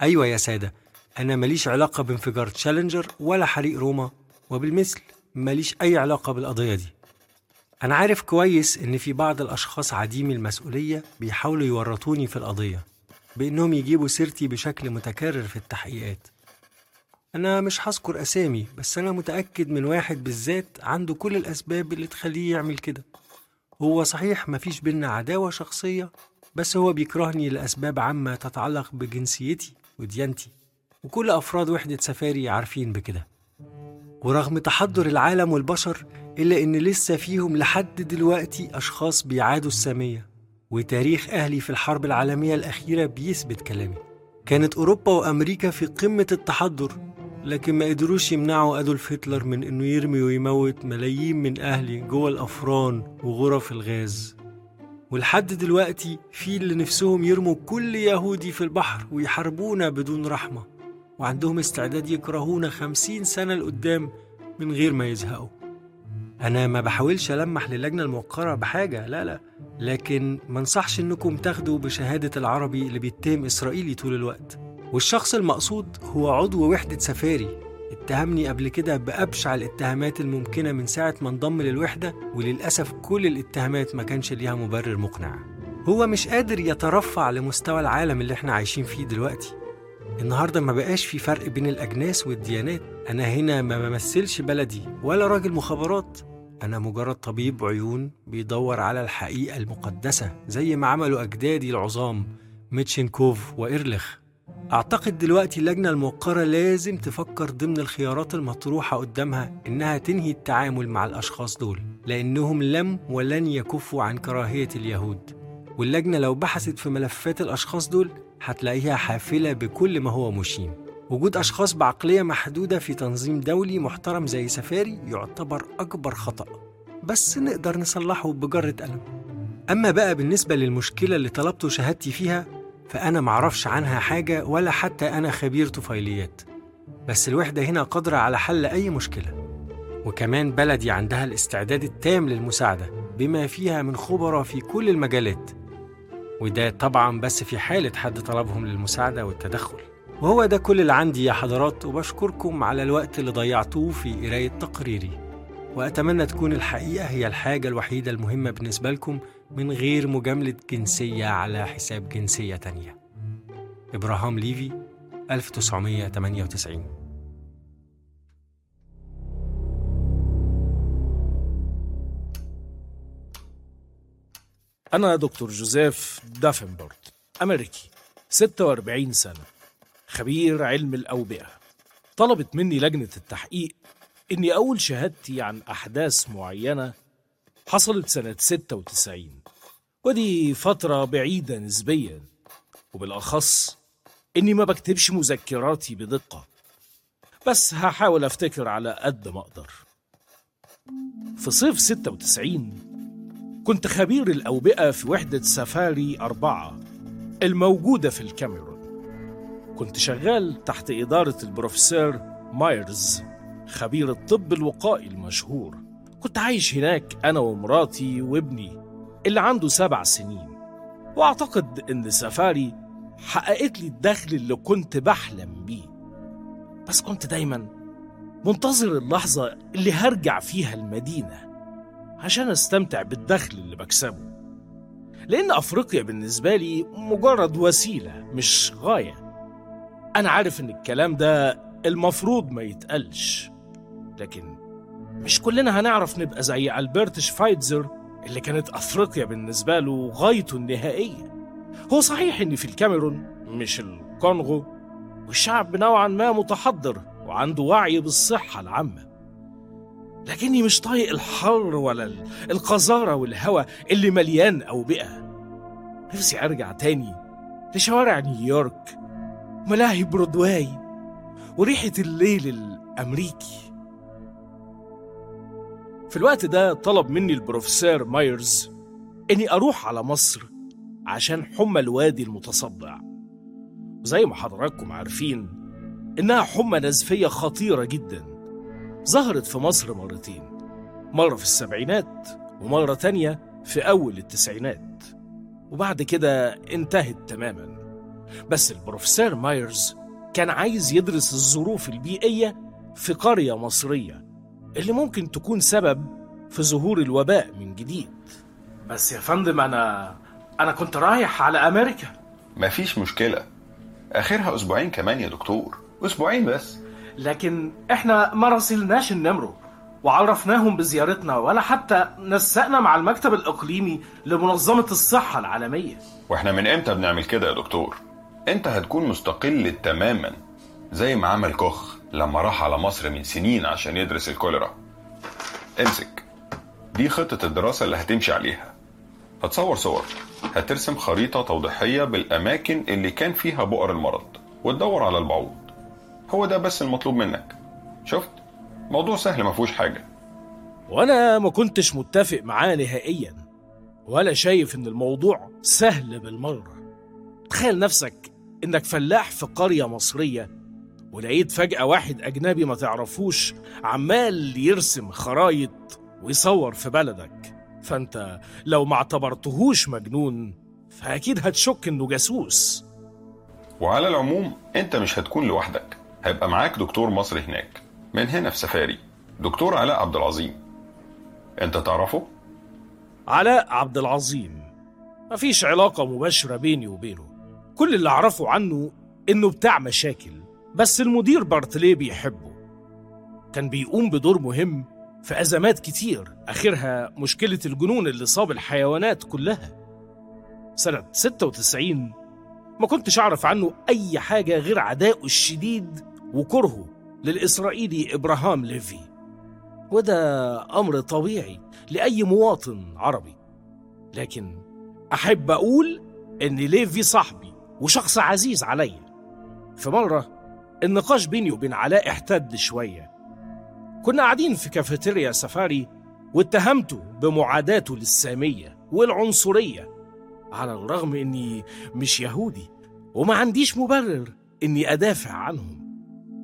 أيوة يا سادة أنا ماليش علاقة بانفجار تشالنجر ولا حريق روما وبالمثل ماليش أي علاقة بالقضية دي. أنا عارف كويس إن في بعض الأشخاص عديمي المسؤولية بيحاولوا يورطوني في القضية بإنهم يجيبوا سيرتي بشكل متكرر في التحقيقات. أنا مش هذكر أسامي بس أنا متأكد من واحد بالذات عنده كل الأسباب اللي تخليه يعمل كده. هو صحيح مفيش بينا عداوة شخصية بس هو بيكرهني لأسباب عامة تتعلق بجنسيتي وديانتي وكل أفراد وحدة سفاري عارفين بكده. ورغم تحضر العالم والبشر إلا إن لسه فيهم لحد دلوقتي أشخاص بيعادوا السامية وتاريخ أهلي في الحرب العالمية الأخيرة بيثبت كلامي. كانت أوروبا وأمريكا في قمة التحضر لكن ما قدروش يمنعوا أدولف هتلر من إنه يرمي ويموت ملايين من أهلي جوه الأفران وغرف الغاز. ولحد دلوقتي في اللي نفسهم يرموا كل يهودي في البحر ويحاربونا بدون رحمة وعندهم استعداد يكرهونا خمسين سنة لقدام من غير ما يزهقوا. أنا ما بحاولش ألمح للجنة الموقرة بحاجة لا لا. لكن ما انصحش إنكم تاخدوا بشهادة العربي اللي بيتهم إسرائيلي طول الوقت. والشخص المقصود هو عضو وحدة سفاري. اتهمني قبل كده بأبشع الاتهامات الممكنة من ساعة ما انضم للوحدة وللأسف كل الاتهامات ما كانش ليها مبرر مقنع. هو مش قادر يترفع لمستوى العالم اللي إحنا عايشين فيه دلوقتي. النهاردة ما بقاش في فرق بين الأجناس والديانات. أنا هنا ما بمثلش بلدي ولا راجل مخابرات. أنا مجرد طبيب عيون بيدور على الحقيقة المقدسة زي ما عملوا أجدادي العظام ميتشنكوف وإيرلخ. أعتقد دلوقتي اللجنة الموقرة لازم تفكر ضمن الخيارات المطروحة قدامها إنها تنهي التعامل مع الأشخاص دول لأنهم لم ولن يكفوا عن كراهية اليهود. واللجنة لو بحثت في ملفات الأشخاص دول هتلاقيها حافلة بكل ما هو مشين. وجود أشخاص بعقلية محدودة في تنظيم دولي محترم زي سفاري يعتبر أكبر خطأ. بس نقدر نصلحه بجرة قلم أما بقى بالنسبة للمشكلة اللي طلبته شهادتي فيها فأنا معرفش عنها حاجة ولا حتى أنا خبير طفيليات. بس الوحدة هنا قادرة على حل أي مشكلة. وكمان بلدي عندها الاستعداد التام للمساعدة بما فيها من خبراء في كل المجالات. وده طبعا بس في حالة حد طلبهم للمساعدة والتدخل. وهو ده كل اللي عندي يا حضرات وبشكركم على الوقت اللي ضيعتوه في قراية تقريري. وأتمنى تكون الحقيقة هي الحاجة الوحيدة المهمة بالنسبة لكم من غير مجاملة جنسية على حساب جنسية تانية. إبراهام ليفي 1998 أنا دكتور جوزيف دافنبورت أمريكي 46 سنة خبير علم الأوبئة. طلبت مني لجنة التحقيق إني أقول شهادتي عن أحداث معينة حصلت سنة 96 ودي فترة بعيدة نسبيا وبالأخص إني ما بكتبش مذكراتي بدقة بس هحاول أفتكر على قد ما أقدر. في صيف 96 كنت خبير الأوبئة في وحدة سفاري أربعة الموجودة في الكاميرون. كنت شغال تحت إدارة البروفيسور مايرز خبير الطب الوقائي المشهور. كنت عايش هناك أنا ومراتي وابني. اللي عنده سبع سنين. وأعتقد إن سفاري حققت لي الدخل اللي كنت بحلم بيه. بس كنت دايما منتظر اللحظة اللي هرجع فيها المدينة عشان أستمتع بالدخل اللي بكسبه. لأن أفريقيا بالنسبة لي مجرد وسيلة مش غاية. أنا عارف إن الكلام ده المفروض ما يتقالش لكن مش كلنا هنعرف نبقى زي ألبرت شفايتزر اللي كانت أفريقيا بالنسبة له غايته النهائية. هو صحيح إننا في الكاميرون مش الكونغو والشعب نوعا ما متحضر وعنده وعي بالصحة العامة. لكني مش طايق الحر ولا ال- القذارة والهوى اللي مليان أوبئة. نفسي أرجع تاني لشوارع نيويورك ملاهي برودواي وريحة الليل الأمريكي. في الوقت ده طلب مني البروفيسور مايرز إني أروح على مصر عشان حمى الوادي المتصدع. وزي ما حضراتكم عارفين إنها حمى نزفية خطيرة جدا ظهرت في مصر مرتين مرة في السبعينات ومرة تانية في أول التسعينات وبعد كده انتهت تماما. بس البروفيسور مايرز كان عايز يدرس الظروف البيئية في قرية مصرية. اللي ممكن تكون سبب في ظهور الوباء من جديد. بس يا فندم أنا أنا كنت رايح على أمريكا. مفيش مشكلة. آخرها أسبوعين كمان يا دكتور. أسبوعين بس. لكن إحنا ما راسلناش النمرو وعرفناهم بزيارتنا ولا حتى نسقنا مع المكتب الإقليمي لمنظمة الصحة العالمية. وإحنا من إمتى بنعمل كده يا دكتور؟ انت هتكون مستقل تماما؟ زي ما عمل كوخ. لما راح على مصر من سنين عشان يدرس الكوليرا. امسك. دي خطة الدراسة اللي هتمشي عليها. هتصور صور. هترسم خريطة توضيحية بالأماكن اللي كان فيها بؤر المرض وتدور على البعوض. هو ده بس المطلوب منك. شفت؟ موضوع سهل ما فيهوش حاجة. وأنا ما كنتش متفق معاه نهائيا ولا شايف إن الموضوع سهل بالمرة. تخيل نفسك إنك فلاح في قرية مصرية ولقيت فجأة واحد أجنبي ما تعرفوش عمال يرسم خرايط ويصور في بلدك. فأنت لو ما اعتبرتهوش مجنون فأكيد هتشك إنه جاسوس. وعلى العموم أنت مش هتكون لوحدك. هيبقى معاك دكتور مصري هناك. من هنا في سفاري. دكتور علاء عبد العظيم. أنت تعرفه؟ علاء عبد العظيم. مفيش علاقة مباشرة بيني وبينه. كل اللي أعرفه عنه إنه بتاع مشاكل. بس المدير بارتليه بيحبه. كان بيقوم بدور مهم في أزمات كتير آخرها مشكلة الجنون اللي صاب الحيوانات كلها. سنة 96 ما كنتش أعرف عنه أي حاجة غير عداءه الشديد وكرهه للإسرائيلي إبراهام ليفي. وده أمر طبيعي لأي مواطن عربي. لكن أحب أقول إن ليفي صاحبي وشخص عزيز عليا. في مرة النقاش بيني وبين علاء احتد شوية. كنا قاعدين في كافيتيريا سفاري واتهمته بمعاداته للسامية والعنصرية على الرغم إني مش يهودي وما عنديش مبرر إني أدافع عنهم.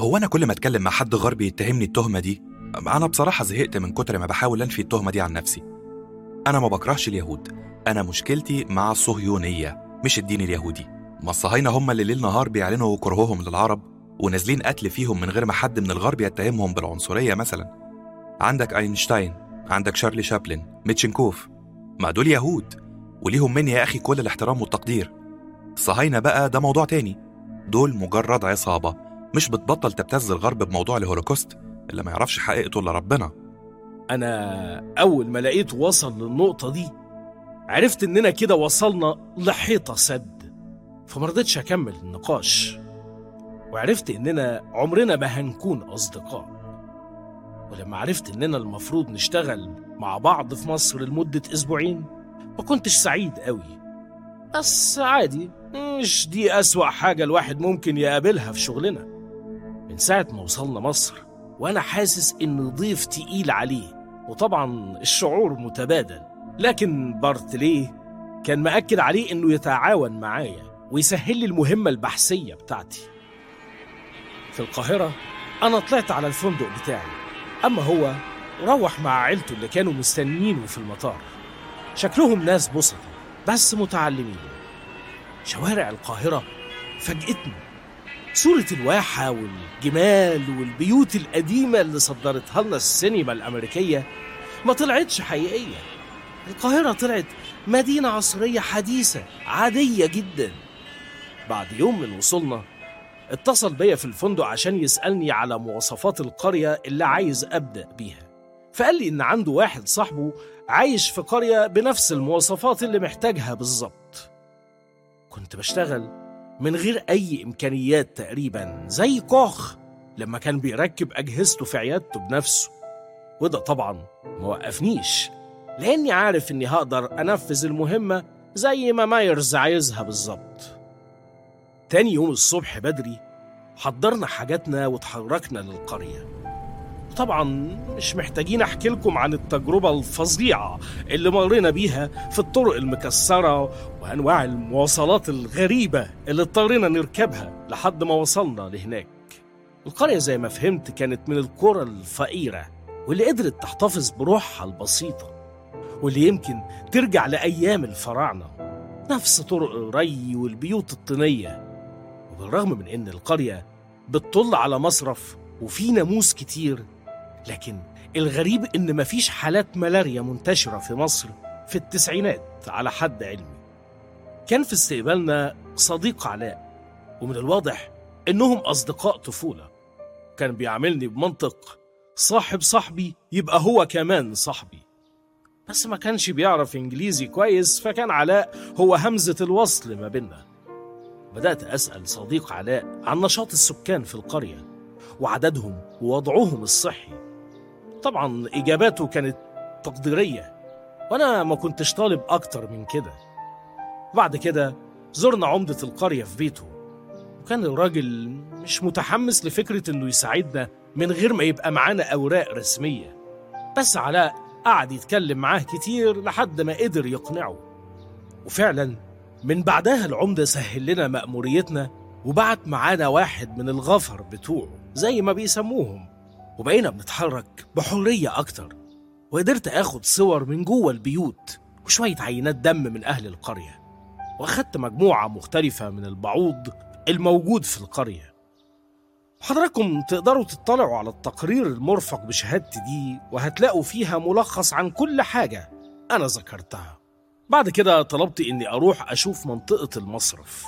هو أنا كل ما أتكلم مع حد غربي يتهمني التهمة دي؟ أنا بصراحة زهقت من كتر ما بحاول أنفي التهمة دي عن نفسي. أنا ما بكرهش اليهود. أنا مشكلتي مع الصهيونية مش الدين اليهودي. ما الصهاينة هم اللي ليل نهار بيعلنوا كرههم للعرب؟ ونازلين قتل فيهم من غير ما حد من الغرب يتهمهم بالعنصرية مثلا. عندك أينشتاين عندك شارلي شابلن ميتشنكوف. ما دول يهود وليهم مني يا أخي كل الاحترام والتقدير. الصهاينة بقى ده موضوع تاني. دول مجرد عصابة مش بتبطل تبتز الغرب بموضوع الهولوكوست اللي ما يعرفش حقيقته إلا ربنا. أنا أول ما لقيته وصل للنقطة دي عرفت إننا كده وصلنا لحيطة سد. فمرضتش أكمل النقاش. وعرفت إننا عمرنا ما هنكون أصدقاء. ولما عرفت إننا المفروض نشتغل مع بعض في مصر لمدة أسبوعين ما كنتش سعيد قوي. بس عادي مش دي أسوأ حاجة الواحد ممكن يقابلها في شغلنا. من ساعة ما وصلنا مصر وأنا حاسس إن ضيف تقيل عليه وطبعا الشعور متبادل. لكن بارتليه كان مأكد عليه إنه يتعاون معايا ويسهل لي المهمة البحثية بتاعتي. في القاهرة أنا طلعت على الفندق بتاعي. أما هو روح مع عيلته اللي كانوا مستنيينه في المطار. شكلهم ناس بسطة بس متعلمين. شوارع القاهرة فاجأتني صورة الواحة والجمال والبيوت القديمة اللي صدرتها لنا السينما الأمريكية ما طلعتش حقيقية. القاهرة طلعت مدينة عصرية حديثة عادية جدا. بعد يوم من وصولنا اتصل بيا في الفندق عشان يسألني على مواصفات القرية اللي عايز أبدأ بيها. فقال لي إن عنده واحد صاحبه عايش في قرية بنفس المواصفات اللي محتاجها بالظبط. كنت بشتغل من غير أي إمكانيات تقريبا زي كوخ لما كان بيركب أجهزته في عيادته بنفسه. وده طبعا ما وقفنيش لأني عارف إني هقدر أنفذ المهمة زي ما مايرز عايزها بالظبط. تاني يوم الصبح بدري حضرنا حاجاتنا وتحركنا للقرية. طبعا مش محتاجين أحكي لكم عن التجربة الفظيعة اللي مرينا بيها في الطرق المكسرة وأنواع المواصلات الغريبة اللي اضطرينا نركبها لحد ما وصلنا لهناك. القرية زي ما فهمت كانت من القرى الفقيرة واللي قدرت تحتفظ بروحها البسيطة واللي يمكن ترجع لأيام الفراعنة. نفس طرق الري والبيوت الطينية وبالرغم من إن القرية بتطل على مصرف وفي ناموس كتير لكن الغريب إن مفيش حالات ملاريا منتشرة في مصر في التسعينات على حد علمي. كان في استقبالنا صديق علاء ومن الواضح إنهم أصدقاء طفولة. كان بيعاملني بمنطق صاحب صاحبي يبقى هو كمان صاحبي. بس ما كانش بيعرف إنجليزي كويس فكان علاء هو همزة الوصل ما بيننا. بدأت أسأل صديق علاء عن نشاط السكان في القرية وعددهم ووضعهم الصحي. طبعا إجاباته كانت تقديرية وأنا ما كنتش طالب أكتر من كده. بعد كده زرنا عمدة القرية في بيته وكان الراجل مش متحمس لفكرة إنه يساعدنا من غير ما يبقى معانا أوراق رسمية. بس علاء قعد يتكلم معاه كتير لحد ما قدر يقنعه. وفعلا من بعدها العمدة سهل لنا مأموريتنا وبعت معانا واحد من الغفر بتوعه زي ما بيسموهم. وبقينا بنتحرك بحرية أكتر. وقدرت آخد صور من جوه البيوت وشوية عينات دم من أهل القرية. وأخدت مجموعة مختلفة من البعوض الموجود في القرية. حضراتكم تقدروا تطلعوا على التقرير المرفق بشهادتي دي وهتلاقوا فيها ملخص عن كل حاجة أنا ذكرتها. بعد كده طلبت إني أروح أشوف منطقة المصرف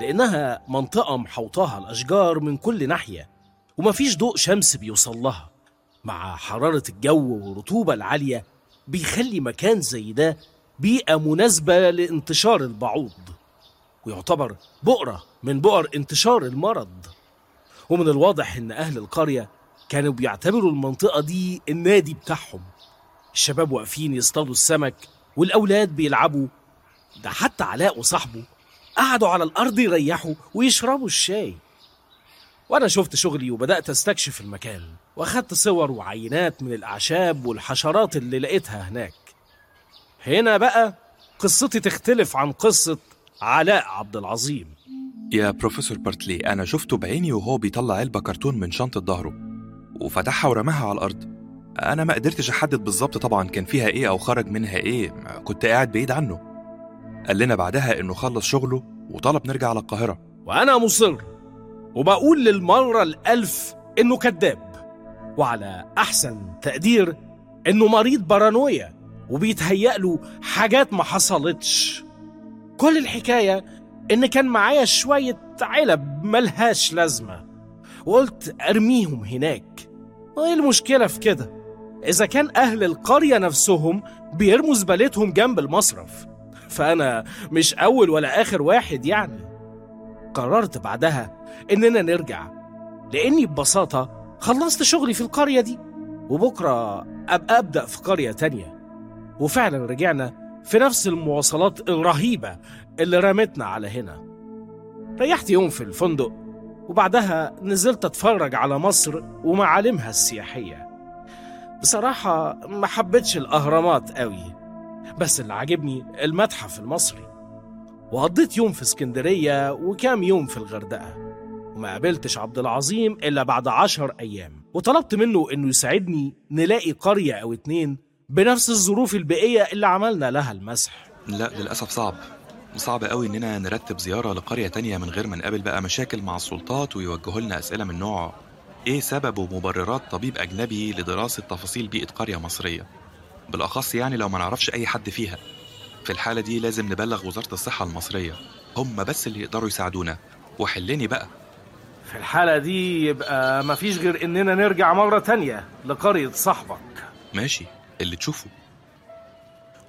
لأنها منطقة محوطاها الأشجار من كل ناحية ومفيش ضوء شمس بيوصل لها مع حرارة الجو والرطوبة العالية بيخلي مكان زي ده بيئة مناسبة لانتشار البعوض ويعتبر بؤرة من بؤر انتشار المرض. ومن الواضح إن أهل القرية كانوا بيعتبروا المنطقة دي النادي بتاعهم. الشباب واقفين يصطادوا السمك والأولاد بيلعبوا. ده حتى علاء وصاحبه قعدوا على الأرض يريحوا ويشربوا الشاي. وأنا شفت شغلي وبدأت أستكشف المكان وأخدت صور وعينات من الأعشاب والحشرات اللي لقيتها هناك. هنا بقى قصتي تختلف عن قصة علاء عبد العظيم. يا بروفيسور بارتلي أنا شفته بعيني وهو بيطلع علبة كرتون من شنطة ظهره وفتحها ورماها على الأرض. أنا ما قدرتش أحدد بالظبط طبعا كان فيها إيه أو خرج منها إيه كنت قاعد بعيد عنه. قال لنا بعدها إنه خلص شغله وطلب نرجع على القاهرة. وأنا مصر وبقول للمرة الألف إنه كذاب وعلى أحسن تقدير إنه مريض بارانويا وبيتهيأ له حاجات ما حصلتش. كل الحكاية إن كان معايا شوية علب ملهاش لازمة وقلت أرميهم هناك. وإيه المشكلة في كده؟ إذا كان أهل القرية نفسهم بيرموا زبالتهم جنب المصرف. فأنا مش أول ولا آخر واحد يعني. قررت بعدها إننا نرجع لأني ببساطة خلصت شغلي في القرية دي وبكرة أبقى أبدأ في قرية تانية. وفعلا رجعنا في نفس المواصلات الرهيبة اللي رمتنا على هنا. ريحت يوم في الفندق وبعدها نزلت أتفرج على مصر ومعالمها السياحية. بصراحة ما حبيتش الأهرامات قوي بس اللي عجبني المتحف المصري. وقضيت يوم في اسكندرية وكام يوم في الغردقة وما قابلتش عبد العظيم إلا بعد عشر أيام. وطلبت منه إنه يساعدني نلاقي قرية أو اتنين بنفس الظروف البيئية اللي عملنا لها المسح. لا للأسف صعب. صعب قوي إننا نرتب زيارة لقرية تانية من غير ما نقابل بقى مشاكل مع السلطات ويوجهوا لنا أسئلة من نوع إيه سبب ومبررات طبيب أجنبي لدراسة تفاصيل بيئة قرية مصرية؟ بالأخص يعني لو ما نعرفش أي حد فيها. في الحالة دي لازم نبلغ وزارة الصحة المصرية. هم بس اللي يقدروا يساعدونا. وحلني بقى. في الحالة دي يبقى مفيش غير إننا نرجع مرة تانية لقرية صاحبك. ماشي. اللي تشوفه.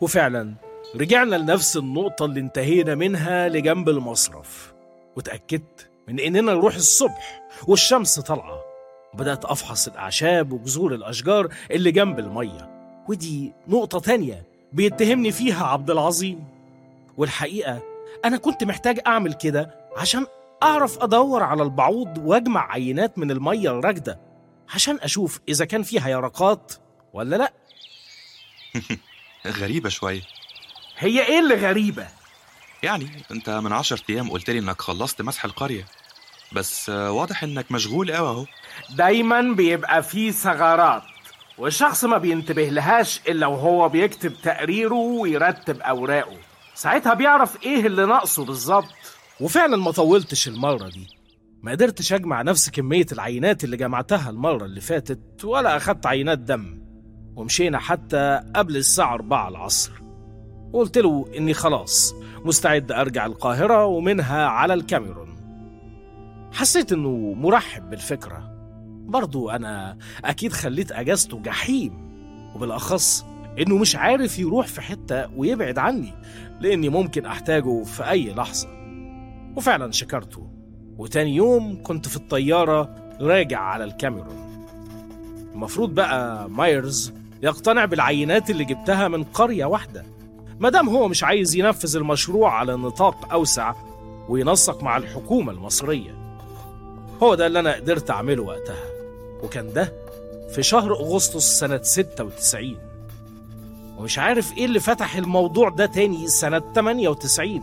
وفعلا رجعنا لنفس النقطة اللي انتهينا منها لجنب المصرف. وتأكدت من إننا نروح الصبح والشمس طالعة. وبدأت أفحص الأعشاب وجذور الأشجار اللي جنب المية. ودي نقطة تانية بيتهمني فيها عبد العظيم. والحقيقة أنا كنت محتاج أعمل كده عشان أعرف أدور على البعوض وأجمع عينات من المية الراكدة عشان أشوف إذا كان فيها يرقات ولا لأ. غريبة شوية. هي إيه اللي غريبة؟ يعني أنت من عشر أيام قلت لي إنك خلصت مسح القرية. بس آه، واضح إنك مشغول قوي أهو. دايما بيبقى فيه ثغرات والشخص ما بينتبه لهاش إلا وهو بيكتب تقريره ويرتب أوراقه. ساعتها بيعرف إيه اللي ناقصه بالظبط. وفعلا ما طولتش المرة دي. ما قدرتش أجمع نفس كمية العينات اللي جمعتها المرة اللي فاتت ولا أخدت عينات دم. ومشينا حتى قبل الساعة 4 العصر. وقلت له إني خلاص مستعد أرجع القاهرة ومنها على الكاميرون. حسيت إنه مرحب بالفكرة. برضو أنا أكيد خليت أجازته جحيم وبالأخص إنه مش عارف يروح في حتة ويبعد عني لأني ممكن أحتاجه في أي لحظة. وفعلا شكرته. وتاني يوم كنت في الطيارة راجع على الكاميرون. المفروض بقى مايرز يقتنع بالعينات اللي جبتها من قرية واحدة. مادام هو مش عايز ينفذ المشروع على نطاق أوسع وينسق مع الحكومة المصرية. هو ده اللي أنا قدرت أعمله وقتها وكان ده في شهر أغسطس سنة 96 ومش عارف إيه اللي فتح الموضوع ده تاني سنة 98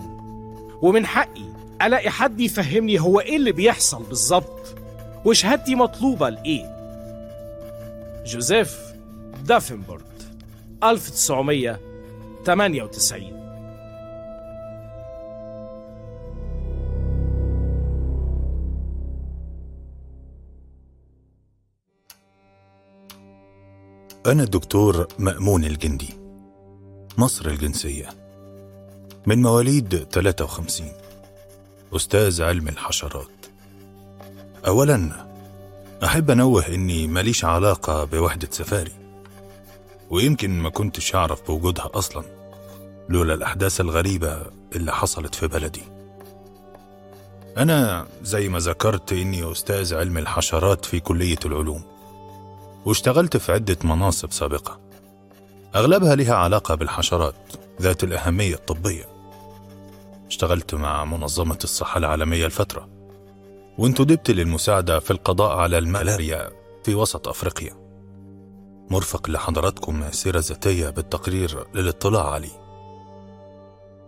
ومن حقي ألاقي حد يفهمني هو إيه اللي بيحصل بالظبط وشهادتي مطلوبة لإيه. جوزيف دافنبورت 1998 أنا الدكتور مأمون الجندي مصر الجنسية من مواليد 53 أستاذ علم الحشرات. أولا أحب أنوه إني ماليش علاقة بوحدة سفاري ويمكن ما كنتش أعرف بوجودها أصلا لولا الأحداث الغريبة اللي حصلت في بلدي. أنا زي ما ذكرت إني أستاذ علم الحشرات في كلية العلوم. واشتغلت في عدة مناصب سابقة. أغلبها لها علاقة بالحشرات ذات الأهمية الطبية. اشتغلت مع منظمة الصحة العالمية الفترة وانتدبت للمساعدة في القضاء على الملاريا في وسط أفريقيا. مرفق لحضراتكم سيرة ذاتية بالتقرير للاطلاع عليه.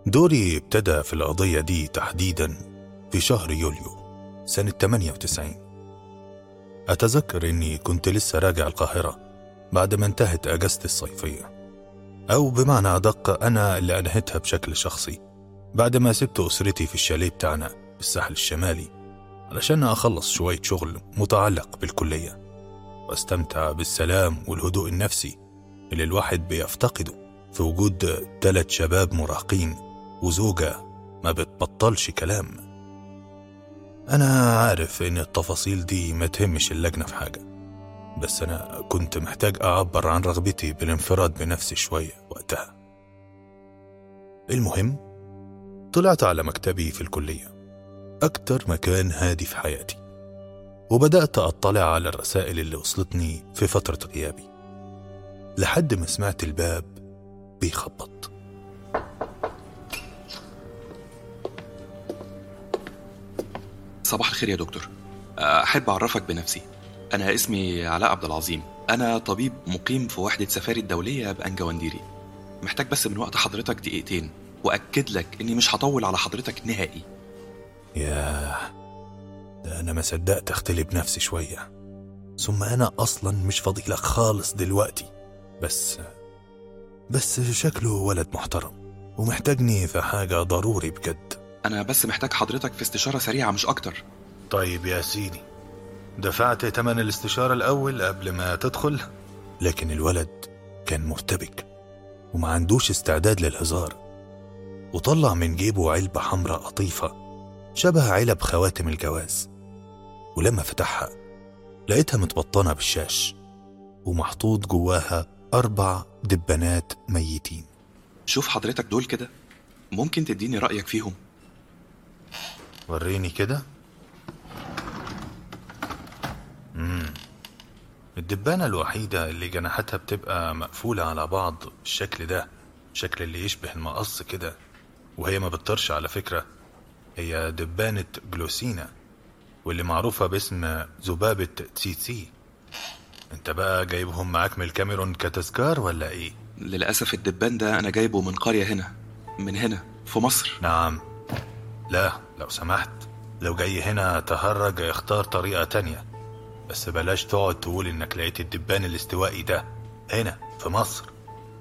دوري ابتدى في القضية دي تحديدا في شهر يوليو سنة 98 أتذكر إني كنت لسه راجع القاهرة بعد ما انتهت أجازتي الصيفية. أو بمعنى أدق أنا اللي أنهيتها بشكل شخصي بعد ما سبت أسرتي في الشاليه بتاعنا في الساحل الشمالي علشان أخلص شوية شغل متعلق بالكلية. وأستمتع بالسلام والهدوء النفسي اللي الواحد بيفتقده في وجود تلات شباب مراهقين وزوجة ما بتبطلش كلام. أنا عارف إن التفاصيل دي ما تهمش اللجنة في حاجة بس أنا كنت محتاج أعبر عن رغبتي بالانفراد بنفسي شوية وقتها. المهم طلعت على مكتبي في الكلية أكتر مكان هادي في حياتي وبدأت أطلع على الرسائل اللي وصلتني في فترة غيابي لحد ما سمعت الباب بيخبط. صباح الخير يا دكتور. أحب أعرفك بنفسي. أنا اسمي علاء عبد العظيم. أنا طبيب مقيم في وحدة سفاري الدولية بأنجوانديري محتاج بس من وقت حضرتك دقيقتين وأكد لك إني مش هطول على حضرتك نهائي. ياه. ده أنا ما صدقت أختلي بنفسي شوية. ثم أنا أصلا مش فاضي لك خالص دلوقتي. بس بس شكله ولد محترم ومحتاجني في حاجة ضروري بجد. أنا بس محتاج حضرتك في استشارة سريعة مش أكتر. طيب يا سيدي دفعت تمن الاستشارة الأول قبل ما تدخل؟ لكن الولد كان مرتبك وما عندوش استعداد للهزار وطلع من جيبه علبة حمراء قطيفة شبه علب خواتم الجواز ولما فتحها لقيتها متبطنة بالشاش ومحطوط جواها أربع دبانات ميتين. شوف حضرتك دول كده ممكن تديني رأيك فيهم؟ وريني كده. مم. الدبانة الوحيدة اللي جناحاتها بتبقى مقفولة على بعض بالشكل ده شكل اللي يشبه المقص كده وهي ما بتطرش على فكرة هي دبانة جلوسينا واللي معروفة باسم ذبابة تسيتسي انت بقى جايبهم معاك من الكاميرون كتذكار ولا إيه؟ للأسف الدبان ده أنا جايبه من قرية هنا من هنا في مصر. نعم. لا. لو سمحت لو جاي هنا تهرج اختار طريقة تانية. بس بلاش تقعد تقول إنك لقيت الدبان الاستوائي ده هنا في مصر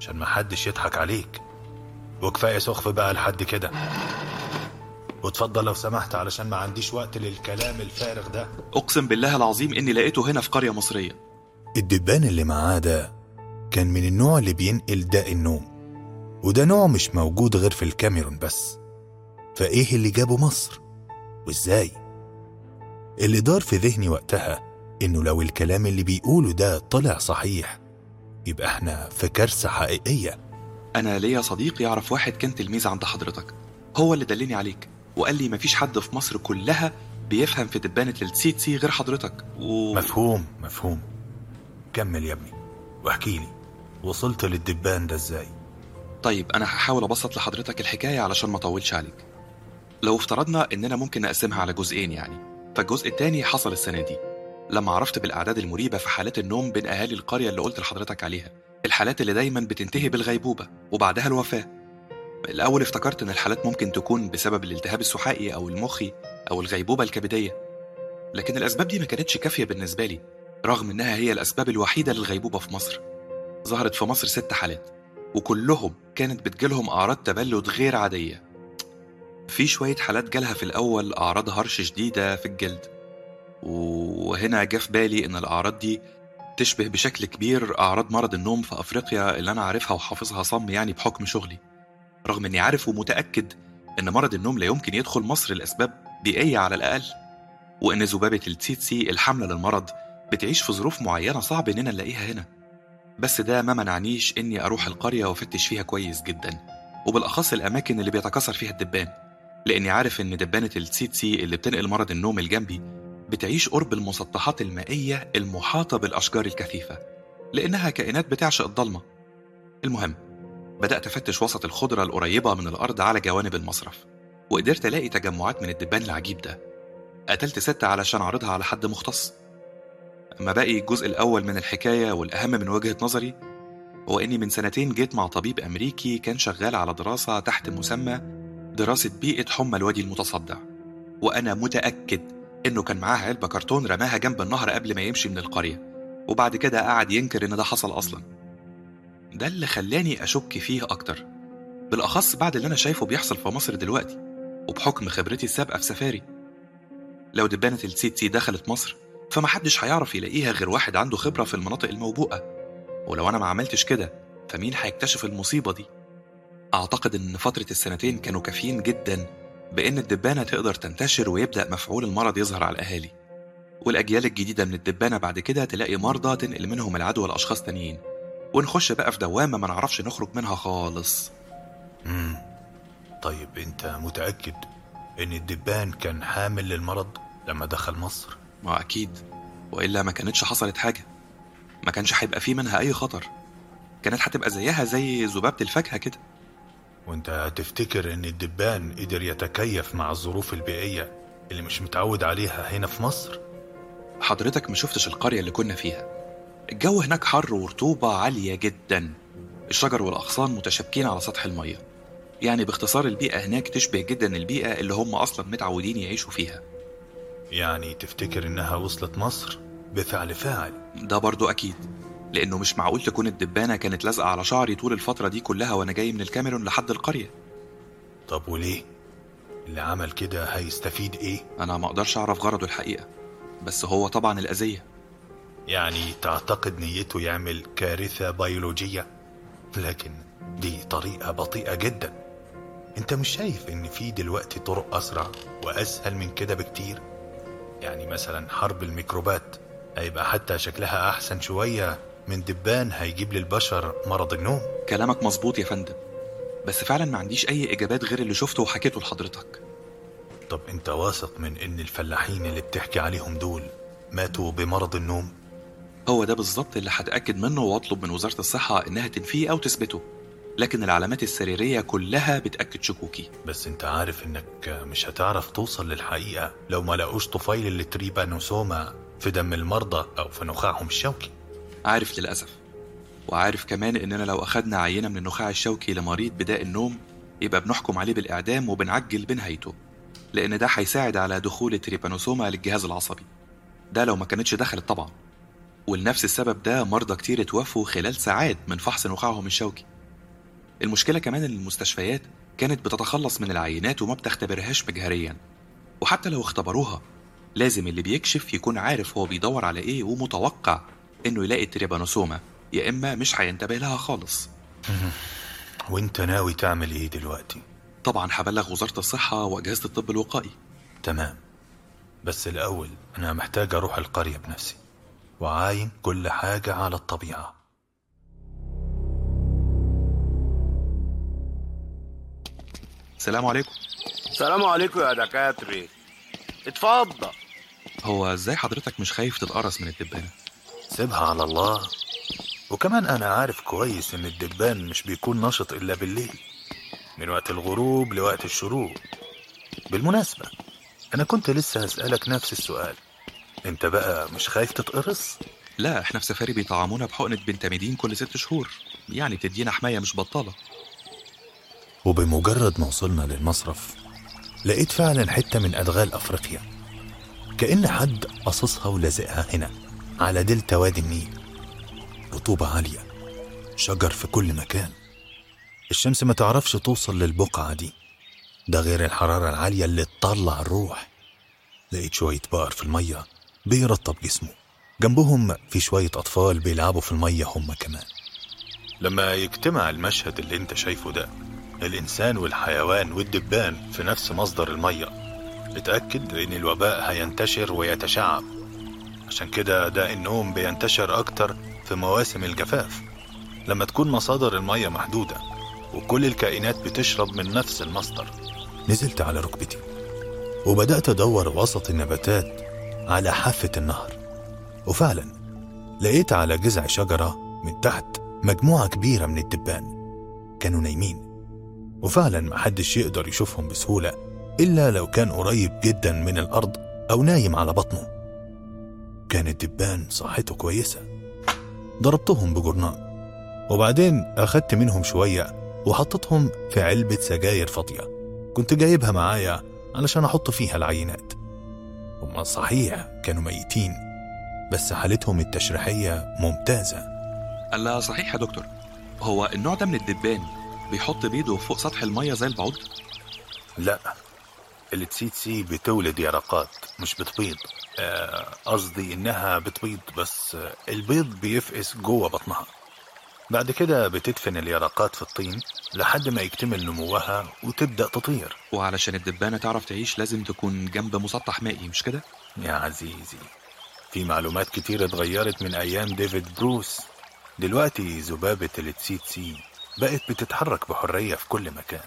عشان محدش يضحك عليك. وكفاية سخف بقى لحد كده. وتفضل لو سمحت علشان ما عنديش وقت للكلام الفارغ ده. أقسم بالله العظيم إني لقيته هنا في قرية مصرية. الدبان اللي معاه ده كان من النوع اللي بينقل داء النوم. وده نوع مش موجود غير في الكاميرون بس. فإيه اللي جابه مصر؟ وإزاي؟ اللي دار في ذهني وقتها إنه لو الكلام اللي بيقوله ده طلع صحيح يبقى إحنا في كارثة حقيقية. أنا ليا صديق يعرف واحد كان تلميذ عند حضرتك. هو اللي دلني عليك وقال لي مفيش حد في مصر كلها بيفهم في دبانة التسيتسي غير حضرتك. و... مفهوم مفهوم. كمل يا ابني واحكي لي وصلت للدبان ده إزاي؟ طيب أنا هحاول أبسط لحضرتك الحكاية علشان ما أطولش عليك. لو افترضنا إننا ممكن نقسمها على جزئين يعني فالجزء الثاني حصل السنة دي. لما عرفت بالأعداد المريبة في حالات النوم بين أهالي القرية اللي قلت لحضرتك عليها الحالات اللي دايما بتنتهي بالغيبوبة وبعدها الوفاة. الأول افتكرت إن الحالات ممكن تكون بسبب الالتهاب السحائي أو المخي أو الغيبوبة الكبدية. لكن الأسباب دي ما كانتش كافية بالنسبة لي رغم إنها هي الأسباب الوحيدة للغيبوبة في مصر. ظهرت في مصر ست حالات وكلهم كانت بتجيلهم أعراض تبلد غير عادية. في شوية حالات جالها في الأول أعراض هرش شديدة في الجلد. وهنا جه في بالي إن الأعراض دي تشبه بشكل كبير أعراض مرض النوم في أفريقيا اللي أنا عارفها وحافظها صم يعني بحكم شغلي. رغم إني عارف ومتأكد إن مرض النوم لا يمكن يدخل مصر لأسباب بيئية على الأقل وإن ذبابة التسيتسي الحامله للمرض بتعيش في ظروف معينة صعب إننا نلاقيها هنا. بس ده ما منعنيش إني أروح القرية وأفتش فيها كويس جدا وبالأخص الأماكن اللي بيتكاثر فيها الدبان. لأني عارف إن دبانة التسيتسي اللي بتنقل مرض النوم الجنبي بتعيش قرب المسطحات المائية المحاطة بالأشجار الكثيفة لأنها كائنات بتعشق الضلمة. المهم بدأت أفتش وسط الخضرة القريبة من الأرض على جوانب المصرف وقدرت ألاقي تجمعات من الدبان العجيب ده. قتلت ستة علشان أعرضها على حد مختص. أما باقي الجزء الأول من الحكاية والأهم من وجهة نظري هو إني من سنتين جيت مع طبيب أمريكي كان شغال على دراسة تحت مسمى دراسة بيئة حمى الوادي المتصدع. وأنا متأكد إنه كان معاه علبة كرتون رماها جنب النهر قبل ما يمشي من القرية. وبعد كده قعد ينكر إن ده حصل أصلا. ده اللي خلاني أشك فيه أكتر. بالأخص بعد اللي أنا شايفه بيحصل في مصر دلوقتي وبحكم خبرتي السابقة في سفاري. لو دبانة السيتسي دخلت مصر فمحدش هيعرف يلاقيها غير واحد عنده خبرة في المناطق الموبوءة. ولو أنا ما عملتش كده فمين هيكتشف المصيبة دي؟ أعتقد إن فترة السنتين كانوا كافيين جدا بإن الدبانة تقدر تنتشر ويبدأ مفعول المرض يظهر على الأهالي. والأجيال الجديدة من الدبانة بعد كده تلاقي مرضى تنقل منهم العدوى لأشخاص تانيين. ونخش بقى في دوامة ما نعرفش نخرج منها خالص. مم. طيب أنت متأكد إن الدبان كان حامل للمرض لما دخل مصر؟ ما أكيد. وإلا ما كانتش حصلت حاجة. ما كانش هيبقى فيه منها أي خطر. كانت هتبقى زيها زي ذبابة الفاكهة كده. وانت تفتكر ان الدبان قدر يتكيف مع الظروف البيئية اللي مش متعود عليها هنا في مصر؟ حضرتك ما شفتش القرية اللي كنا فيها. الجو هناك حر ورطوبة عالية جدا. الشجر والأغصان متشابكين على سطح المية. يعني باختصار البيئة هناك تشبه جدا البيئة اللي هم أصلا متعودين يعيشوا فيها. يعني تفتكر إنها وصلت مصر؟ بفعل فاعل. ده برضو أكيد. لأنه مش معقول تكون الدبانة كانت لازقة على شعري طول الفترة دي كلها وأنا جاي من الكاميرون لحد القرية. طب وليه؟ اللي عمل كده هيستفيد إيه؟ أنا ما أقدرش أعرف غرضه الحقيقة بس هو طبعا الأذية. يعني تعتقد نيته يعمل كارثة بيولوجية؟ لكن دي طريقة بطيئة جدا. أنت مش شايف إن في دلوقتي طرق أسرع وأسهل من كده بكتير؟ يعني مثلا حرب الميكروبات هيبقى حتى شكلها أحسن شوية. من دبان هيجيب للبشر مرض النوم. كلامك مظبوط يا فندم بس فعلا ما عنديش أي إجابات غير اللي شفته وحكيته لحضرتك. طب أنت واثق من إن الفلاحين اللي بتحكي عليهم دول ماتوا بمرض النوم؟ هو ده بالظبط اللي هتأكد منه وأطلب من وزارة الصحة إنها تنفيه أو تثبته لكن العلامات السريرية كلها بتأكد شكوكي. بس أنت عارف إنك مش هتعرف توصل للحقيقة لو ما لقوش طفيل التريبانوسوما في دم المرضى أو في نخاعهم الشوكي. عارف للأسف. وعارف كمان إننا لو أخدنا عينة من النخاع الشوكي لمريض بداء النوم يبقى بنحكم عليه بالإعدام وبنعجل بنهايته. لأن ده هيساعد على دخول التريبانوسوما للجهاز العصبي. ده لو ما كانتش دخلت طبعا. ولنفس السبب ده مرضى كتير اتوفوا خلال ساعات من فحص نخاعهم الشوكي. المشكلة كمان إن المستشفيات كانت بتتخلص من العينات وما بتختبرهاش مجهريا. وحتى لو اختبروها لازم اللي بيكشف يكون عارف هو بيدور على إيه ومتوقع. إنه يلاقي التريبانوسوما يا إما مش هينتبه لها خالص. وأنت ناوي تعمل إيه دلوقتي؟ طبعا هبلغ وزارة الصحة وأجهزة الطب الوقائي. تمام. بس الأول أنا محتاج أروح القرية بنفسي وعاين كل حاجة على الطبيعة. السلام عليكم. السلام عليكم يا دكاترة. اتفضل. هو إزاي حضرتك مش خايف تتقرص من الدبانة؟ سيبها على الله. وكمان أنا عارف كويس إن الدبان مش بيكون نشط إلا بالليل. من وقت الغروب لوقت الشروق. بالمناسبة أنا كنت لسه هسألك نفس السؤال. أنت بقى مش خايف تتقرص؟ لا إحنا في سفاري بيطعمونا بحقنة بنتاميدين كل ست شهور. يعني بتدينا حماية مش بطالة. وبمجرد ما وصلنا للمصرف لقيت فعلا حتة من أدغال أفريقيا. كأن حد قصصها ولازقها هنا. على دلتا وادي النيل. رطوبة عالية. شجر في كل مكان. الشمس ما تعرفش توصل للبقعة دي. ده غير الحرارة العالية اللي تطلع الروح. لقيت شوية بقر في المية بيرطب جسمه. جنبهم في شوية أطفال بيلعبوا في المية هم كمان. لما يجتمع المشهد اللي انت شايفه ده الإنسان والحيوان والدبان في نفس مصدر المية اتأكد إن الوباء هينتشر ويتشعب. عشان كده ده النوم بينتشر أكتر في مواسم الجفاف. لما تكون مصادر المية محدودة وكل الكائنات بتشرب من نفس المصدر. نزلت على ركبتي وبدأت أدور وسط النباتات على حافة النهر. وفعلا لقيت على جذع شجرة من تحت مجموعة كبيرة من الدبان. كانوا نايمين. وفعلا محدش يقدر يشوفهم بسهولة إلا لو كان قريب جدا من الأرض أو نايم على بطنه. كان الدبان صحته كويسة. ضربتهم بجرنان وبعدين أخدت منهم شوية وحطيتهم في علبة سجاير فاضية كنت جايبها معايا علشان أحط فيها العينات. هما صحيح كانوا ميتين بس حالتهم التشريحية ممتازة. ألا صحيح يا دكتور. هو النوع ده من الدبان بيحط بيضه فوق سطح المية زي البعوض؟ لا التسيتسي بتولد يرقات مش بتبيض. آه، قصدي إنها بتبيض بس البيض بيفقس جوه بطنها. بعد كده بتدفن اليرقات في الطين لحد ما يكتمل نموها وتبدأ تطير. وعلشان الدبانة تعرف تعيش لازم تكون جنب مسطح مائي مش كده؟ يا عزيزي في معلومات كتير اتغيرت من أيام ديفيد بروس. دلوقتي ذبابة التسيتسي بقت بتتحرك بحرية في كل مكان.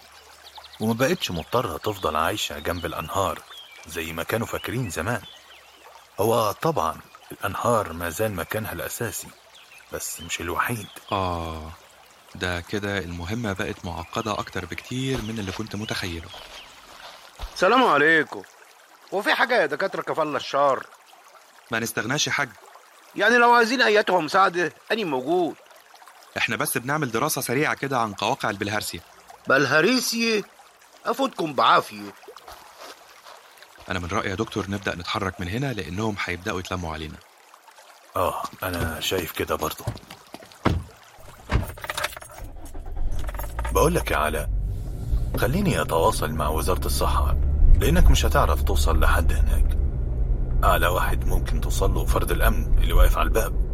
وما بقتش مضطرة تفضل عايشة جنب الأنهار زي ما كانوا فاكرين زمان. هو طبعا الأنهار ما زال مكانها الأساسي بس مش الوحيد. آه ده كده المهمة بقت معقدة أكتر بكتير من اللي كنت متخيله. السلام عليكم. هو في حاجة يا دكاترة كفالة الشر؟ ما نستغناش حاج يعني لو عايزين أياتها مساعدة أني موجود. إحنا بس بنعمل دراسة سريعة كده عن قواقع البلهارسيا. بالهريسية أفوتكم بعافية. أنا من رأيي يا دكتور نبدأ نتحرك من هنا لأنهم هيبدأوا يتلموا علينا. آه أنا شايف كده برضه بقول لك يا علاء خليني أتواصل مع وزارة الصحة لأنك مش هتعرف توصل لحد هناك. أعلى واحد ممكن توصل له فرد الأمن اللي واقف على الباب.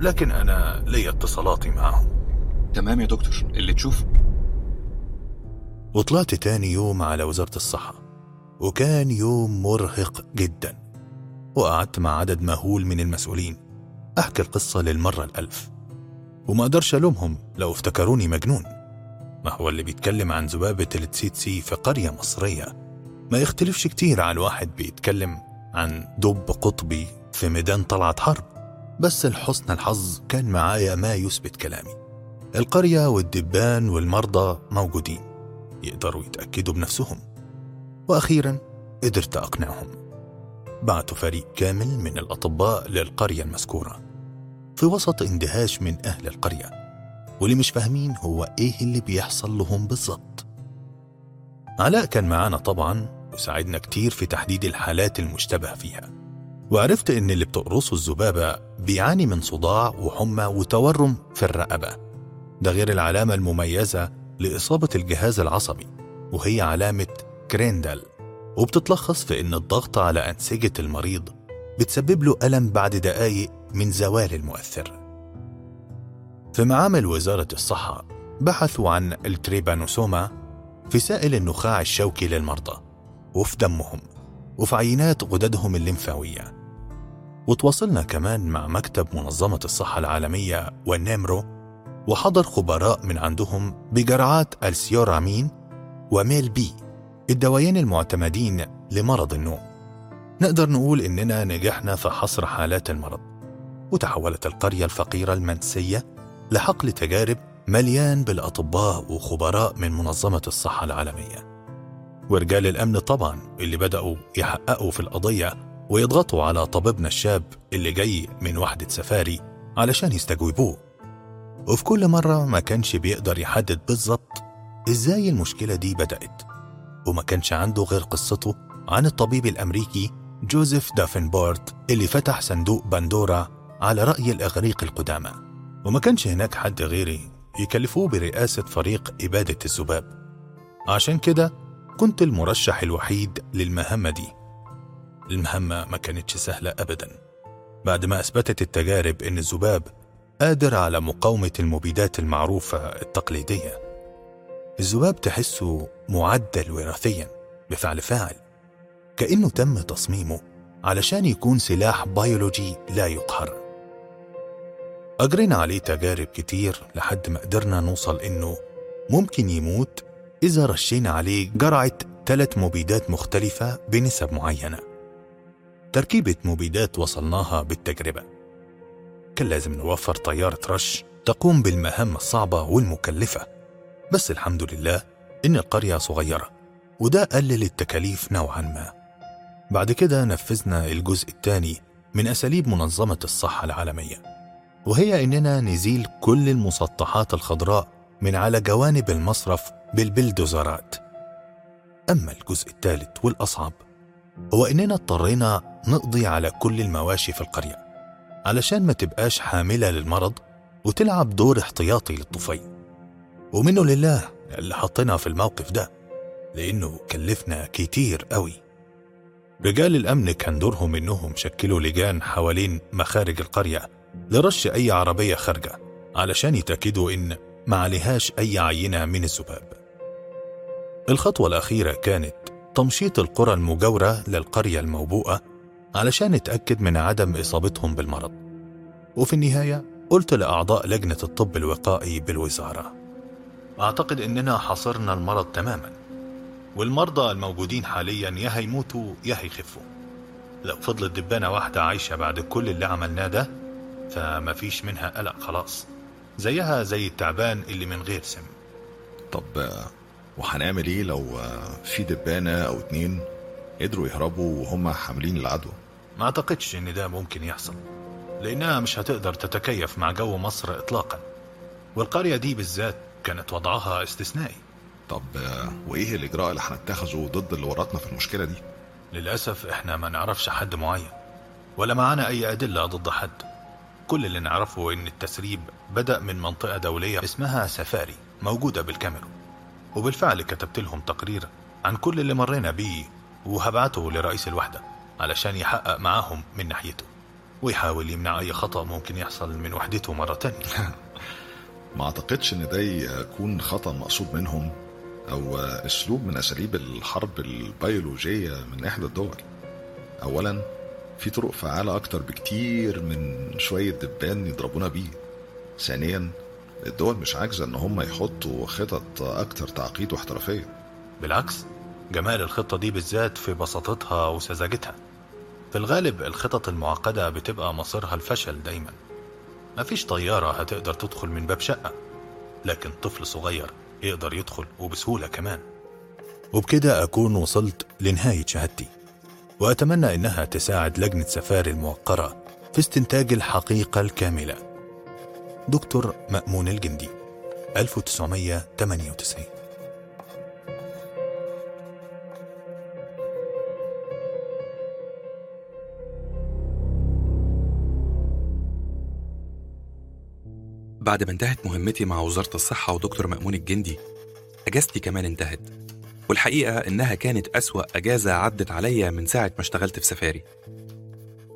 لكن أنا ليا اتصالاتي معهم. تمام يا دكتور. اللي تشوف وطلعت تاني يوم على وزارة الصحة وكان يوم مرهق جدا وقعدت مع عدد مهول من المسؤولين. أحكي القصة للمرة الألف. وما أقدرش ألومهم لو افتكروني مجنون. ما هو اللي بيتكلم عن ذبابة التسيتسي في قرية مصرية. ما يختلفش كتير عن واحد بيتكلم عن دب قطبي في ميدان طلعت حرب. بس لحسن الحظ كان معايا ما يثبت كلامي. القرية والدبان والمرضى موجودين. يقدروا يتأكدوا بنفسهم. وأخيرا قدرت أقنعهم. بعتوا فريق كامل من الأطباء للقرية المذكورة. في وسط اندهاش من أهل القرية. واللي مش فاهمين هو إيه اللي بيحصل لهم بالظبط علاء كان معانا طبعا وساعدنا كتير في تحديد الحالات المشتبه فيها. وعرفت إن اللي بتقرصه الذبابة بيعاني من صداع وحمى وتورم في الرقبة. ده غير العلامة المميزة لإصابة الجهاز العصبي وهي علامة كريندال وبتتلخص في إن الضغط على أنسجة المريض بتسبب له ألم بعد دقايق من زوال المؤثر. في معامل وزارة الصحة بحثوا عن التريبانوسوما في سائل النخاع الشوكي للمرضى وفي دمهم وفي عينات غددهم الليمفاوية. وتواصلنا كمان مع مكتب منظمة الصحة العالمية والنيمرو وحضر خبراء من عندهم بجرعات السورامين وميل بي الدوايين المعتمدين لمرض النوم. نقدر نقول إننا نجحنا في حصر حالات المرض وتحولت القرية الفقيرة المنسية لحقل تجارب مليان بالأطباء وخبراء من منظمة الصحة العالمية. ورجال الأمن طبعا اللي بدأوا يحققوا في القضية ويضغطوا على طبيبنا الشاب اللي جاي من وحدة سفاري علشان يستجوبوه. وفي كل مرة ما كانش بيقدر يحدد بالظبط إزاي المشكلة دي بدأت وما كانش عنده غير قصته عن الطبيب الأمريكي جوزيف دافنبورت اللي فتح صندوق بندورا على رأي الإغريق القدامى. وما كانش هناك حد غيري يكلفوه برئاسة فريق إبادة الذباب. عشان كده كنت المرشح الوحيد للمهمة دي. المهمة ما كانتش سهلة أبدا. بعد ما أثبتت التجارب إن الذباب قادر على مقاومة المبيدات المعروفة التقليدية. الذباب تحسه معدل وراثيا بفعل فاعل كأنه تم تصميمه علشان يكون سلاح بيولوجي لا يقهر. أجرينا عليه تجارب كتير لحد ما قدرنا نوصل إنه ممكن يموت إذا رشينا عليه جرعة ثلاث مبيدات مختلفة بنسب معينة. تركيبة مبيدات وصلناها بالتجربة. كان لازم نوفر طيارة رش تقوم بالمهام الصعبة والمكلفة. بس الحمد لله إن القرية صغيرة وده قلل التكاليف نوعا ما. بعد كده نفذنا الجزء الثاني من أساليب منظمة الصحة العالمية. وهي إننا نزيل كل المسطحات الخضراء من على جوانب المصرف بالبلدوزرات. أما الجزء الثالث والأصعب هو إننا اضطرينا نقضي على كل المواشي في القرية. علشان ما تبقاش حاملة للمرض وتلعب دور احتياطي للطفيل. ومنه لله اللي حطنا في الموقف ده لأنه كلفنا كتير قوي. رجال الأمن كان دورهم إنهم شكلوا لجان حوالين مخارج القرية لرش أي عربية خارجة علشان يتأكدوا إن ما عليهاش أي عينة من الذباب الخطوة الأخيرة كانت تمشيط القرى المجاورة للقرية الموبوءة علشان نتأكد من عدم إصابتهم بالمرض. وفي النهاية قلت لأعضاء لجنة الطب الوقائي بالوزارة أعتقد إننا حصرنا المرض تماما والمرضى الموجودين حاليا يا هيموتوا يا هيخفوا. لو فضلت دبانة واحدة عايشة بعد كل اللي عملناه ده فما فيش منها قلق خلاص. زيها زي التعبان اللي من غير سم. طب وهنعمل إيه لو في دبانة أو اتنين قدروا يهربوا وهم حاملين العدوى؟ ما أعتقدش إن ده ممكن يحصل لأنها مش هتقدر تتكيف مع جو مصر اطلاقا والقرية دي بالذات كانت وضعها استثنائي. طب وإيه الإجراء اللي هنتخذه ضد اللي ورطنا في المشكلة دي؟ للأسف إحنا ما نعرفش حد معين ولا معانا أي أدلة ضد حد. كل اللي نعرفه إن التسريب بدأ من منطقة دولية اسمها سفاري موجودة بالكاميرون. وبالفعل كتبت لهم تقرير عن كل اللي مرينا بيه وهبعته لرئيس الوحدة. علشان يحقق معاهم من ناحيته. ويحاول يمنع أي خطأ ممكن يحصل من وحدته مرة تانية. ما أعتقدش إن ده يكون خطأ مقصود منهم أو أسلوب من أساليب الحرب البيولوجية من إحدى الدول. أولا في طرق فعالة أكتر بكتير من شوية دبان يضربونا بيه. ثانيا الدول مش عاجزة إن هم يحطوا خطط أكتر تعقيد واحترافية. بالعكس جمال الخطة دي بالذات في بساطتها وسذاجتها. في الغالب الخطط المعقدة بتبقى مصيرها الفشل دايما. مفيش طيارة هتقدر تدخل من باب شقة لكن طفل صغير يقدر يدخل وبسهولة كمان. وبكده أكون وصلت لنهاية شهادتي وأتمنى إنها تساعد لجنة سفاري الموقرة في استنتاج الحقيقة الكاملة. دكتور مأمون الجندي 1998 بعد ما انتهت مهمتي مع وزارة الصحة ودكتور مأمون الجندي أجازتي كمان انتهت والحقيقة إنها كانت أسوأ أجازة عدت عليا من ساعة ما اشتغلت في سفاري.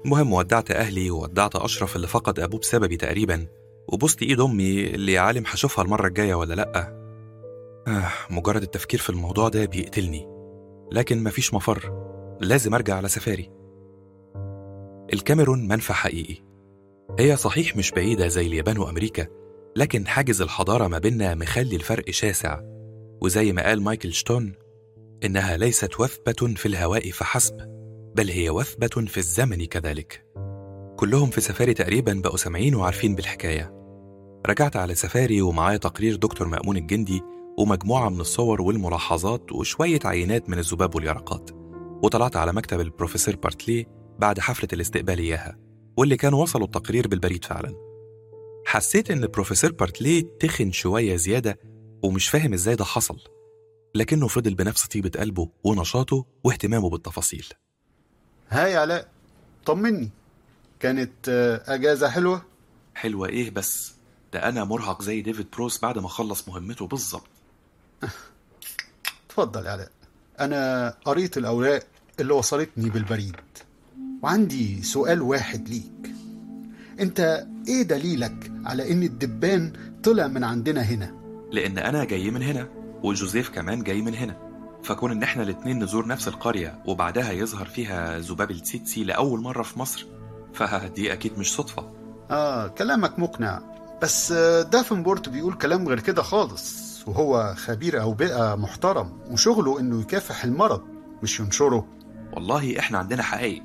المهم ودعت أهلي وودعت أشرف اللي فقد أبوه بسببي تقريبا وبوست إيد أمي اللي عالم هشوفها المرة الجاية ولا لأ. آه مجرد التفكير في الموضوع ده بيقتلني. لكن مفيش مفر لازم أرجع على سفاري. الكاميرون منفى حقيقي. هي صحيح مش بعيدة زي اليابان وأمريكا لكن حاجز الحضارة ما بيننا مخلي الفرق شاسع. وزي ما قال مايكل شتون إنها ليست وثبة في الهواء فحسب بل هي وثبة في الزمن كذلك. كلهم في سفاري تقريبا بقوا سامعين وعارفين بالحكاية. رجعت على سفاري ومعايا تقرير دكتور مأمون الجندي ومجموعة من الصور والملاحظات وشوية عينات من الذباب واليرقات. وطلعت على مكتب البروفيسور بارتلي بعد حفلة الاستقبال إياها. واللي كانوا وصلوا التقرير بالبريد فعلا. حسيت إن البروفيسور بارتلي تخن شوية زيادة ومش فاهم إزاي ده حصل لكنه فضل بنفس طيبة قلبه ونشاطه واهتمامه بالتفاصيل. Hi علاء طمني. كانت آه، أجازة حلوة؟ حلوة إيه بس؟ ده أنا مرهق زي ديفيد بروس بعد ما خلص مهمته بالظبط. اتفضل يا علاء. أنا قريت الأوراق اللي وصلتني بالبريد. وعندي سؤال واحد ليك. أنت إيه دليلك على إن الدبان طلع من عندنا هنا؟ لأن أنا جاي من هنا وجوزيف كمان جاي من هنا. فكون إن إحنا الاتنين نزور نفس القرية وبعدها يظهر فيها ذباب التسيتسي لأول مرة في مصر فدي أكيد مش صدفة. آه كلامك مقنع. بس آه، دافنبورت بيقول كلام غير كده خالص وهو خبير أوبئة محترم وشغله إنه يكافح المرض مش ينشره. والله إحنا عندنا حقايق.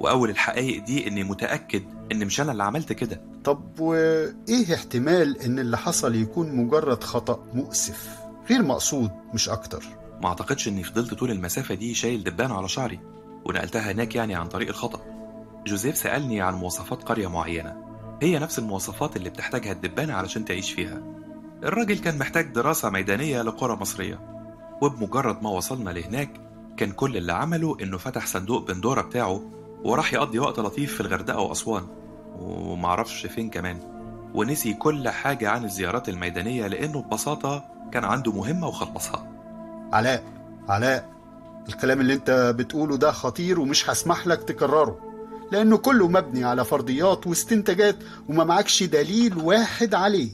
وأول الحقايق دي إني متأكد إن مش أنا اللي عملت كده. طب وإيه احتمال إن اللي حصل يكون مجرد خطأ مؤسف؟ غير مقصود مش أكتر. ما أعتقدش إني فضلت طول المسافة دي شايل دبان على شعري ونقلتها هناك يعني عن طريق الخطأ. جوزيف سألني عن مواصفات قرية معينة. هي نفس المواصفات اللي بتحتاجها الدبانة علشان تعيش فيها. الراجل كان محتاج دراسة ميدانية لقرى مصرية. وبمجرد ما وصلنا لهناك كان كل اللي عمله إنه فتح صندوق بندورة بتاعه وراح يقضي وقت لطيف في الغردقة وأسوان ومعرفش فين كمان. ونسي كل حاجة عن الزيارات الميدانية لأنه ببساطة كان عنده مهمة وخلصها. علاء علاء الكلام اللي أنت بتقوله ده خطير ومش هسمح لك تكرره لأنه كله مبني على فرضيات واستنتاجات وما معكش دليل واحد عليه.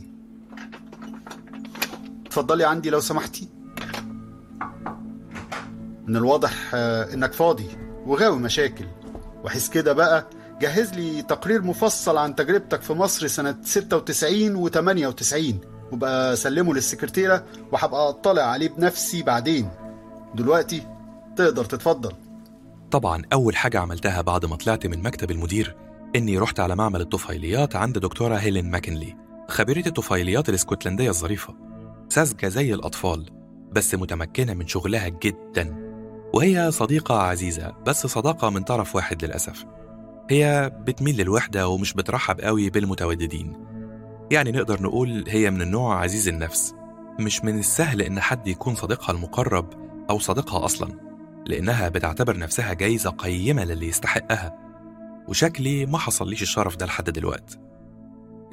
اتفضلي عندي لو سمحتي. من الواضح آه، إنك فاضي وغاوي مشاكل. وحيث كده بقى جهز لي تقرير مفصل عن تجربتك في مصر سنة 96 و 98 وبقى سلمه للسكرتيرة وهبقى اطلع عليه بنفسي بعدين. دلوقتي تقدر تتفضل. طبعا أول حاجة عملتها بعد ما طلعت من مكتب المدير إني رحت على معمل الطفيليات عند دكتورة هيلين ماكنلي خبيرة الطفيليات الإسكتلندية الظريفة. ساذجة زي الأطفال بس متمكنة من شغلها جدا. وهي صديقة عزيزة بس صداقة من طرف واحد للأسف. هي بتميل للوحدة ومش بترحب قوي بالمتوددين. يعني نقدر نقول هي من النوع عزيز النفس مش من السهل إن حد يكون صديقها المقرب أو صديقها أصلا لأنها بتعتبر نفسها جايزة قيمة للي يستحقها. وشكلي ما حصليش الشرف ده لحد دلوقت.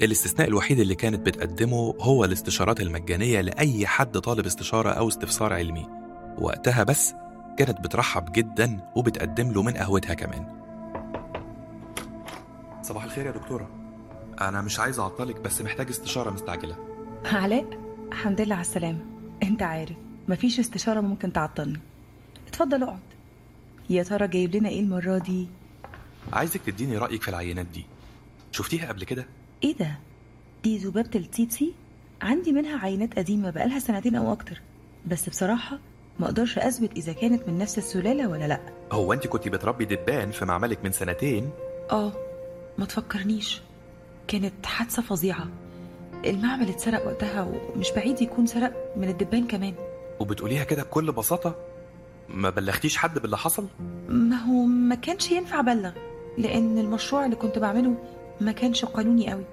الاستثناء الوحيد اللي كانت بتقدمه هو الاستشارات المجانية لأي حد طالب استشارة أو استفسار علمي. وقتها بس كانت بترحب جدا وبتقدم له من قهوتها كمان. صباح الخير يا دكتورة. أنا مش عايز أعطلك بس محتاج استشارة مستعجلة. علاء الحمد لله على السلامة. أنت عارف مفيش استشارة ممكن تعطلني. اتفضل اقعد. يا ترى جايب لنا إيه المرة دي؟ عايزك تديني رأيك في العينات دي. شفتيها قبل كده؟ إيه ده؟ دي ذبابة التيتسي عندي منها عينات قديمة بقالها سنتين أو أكتر. بس بصراحة ما أقدرش اثبت اذا كانت من نفس السلالة ولا لا. هو أنت كنت بتربي دبان في معملك من سنتين؟ آه ما تفكرنيش. كانت حادثة فظيعة. المعمل اتسرق وقتها ومش بعيد يكون سرق من الدبان كمان. وبتقوليها كده بكل بساطة؟ ما بلغتيش حد باللي حصل؟ ما هو ما كانش ينفع أبلغ لأن المشروع اللي كنت بعمله ما كانش قانوني قوي.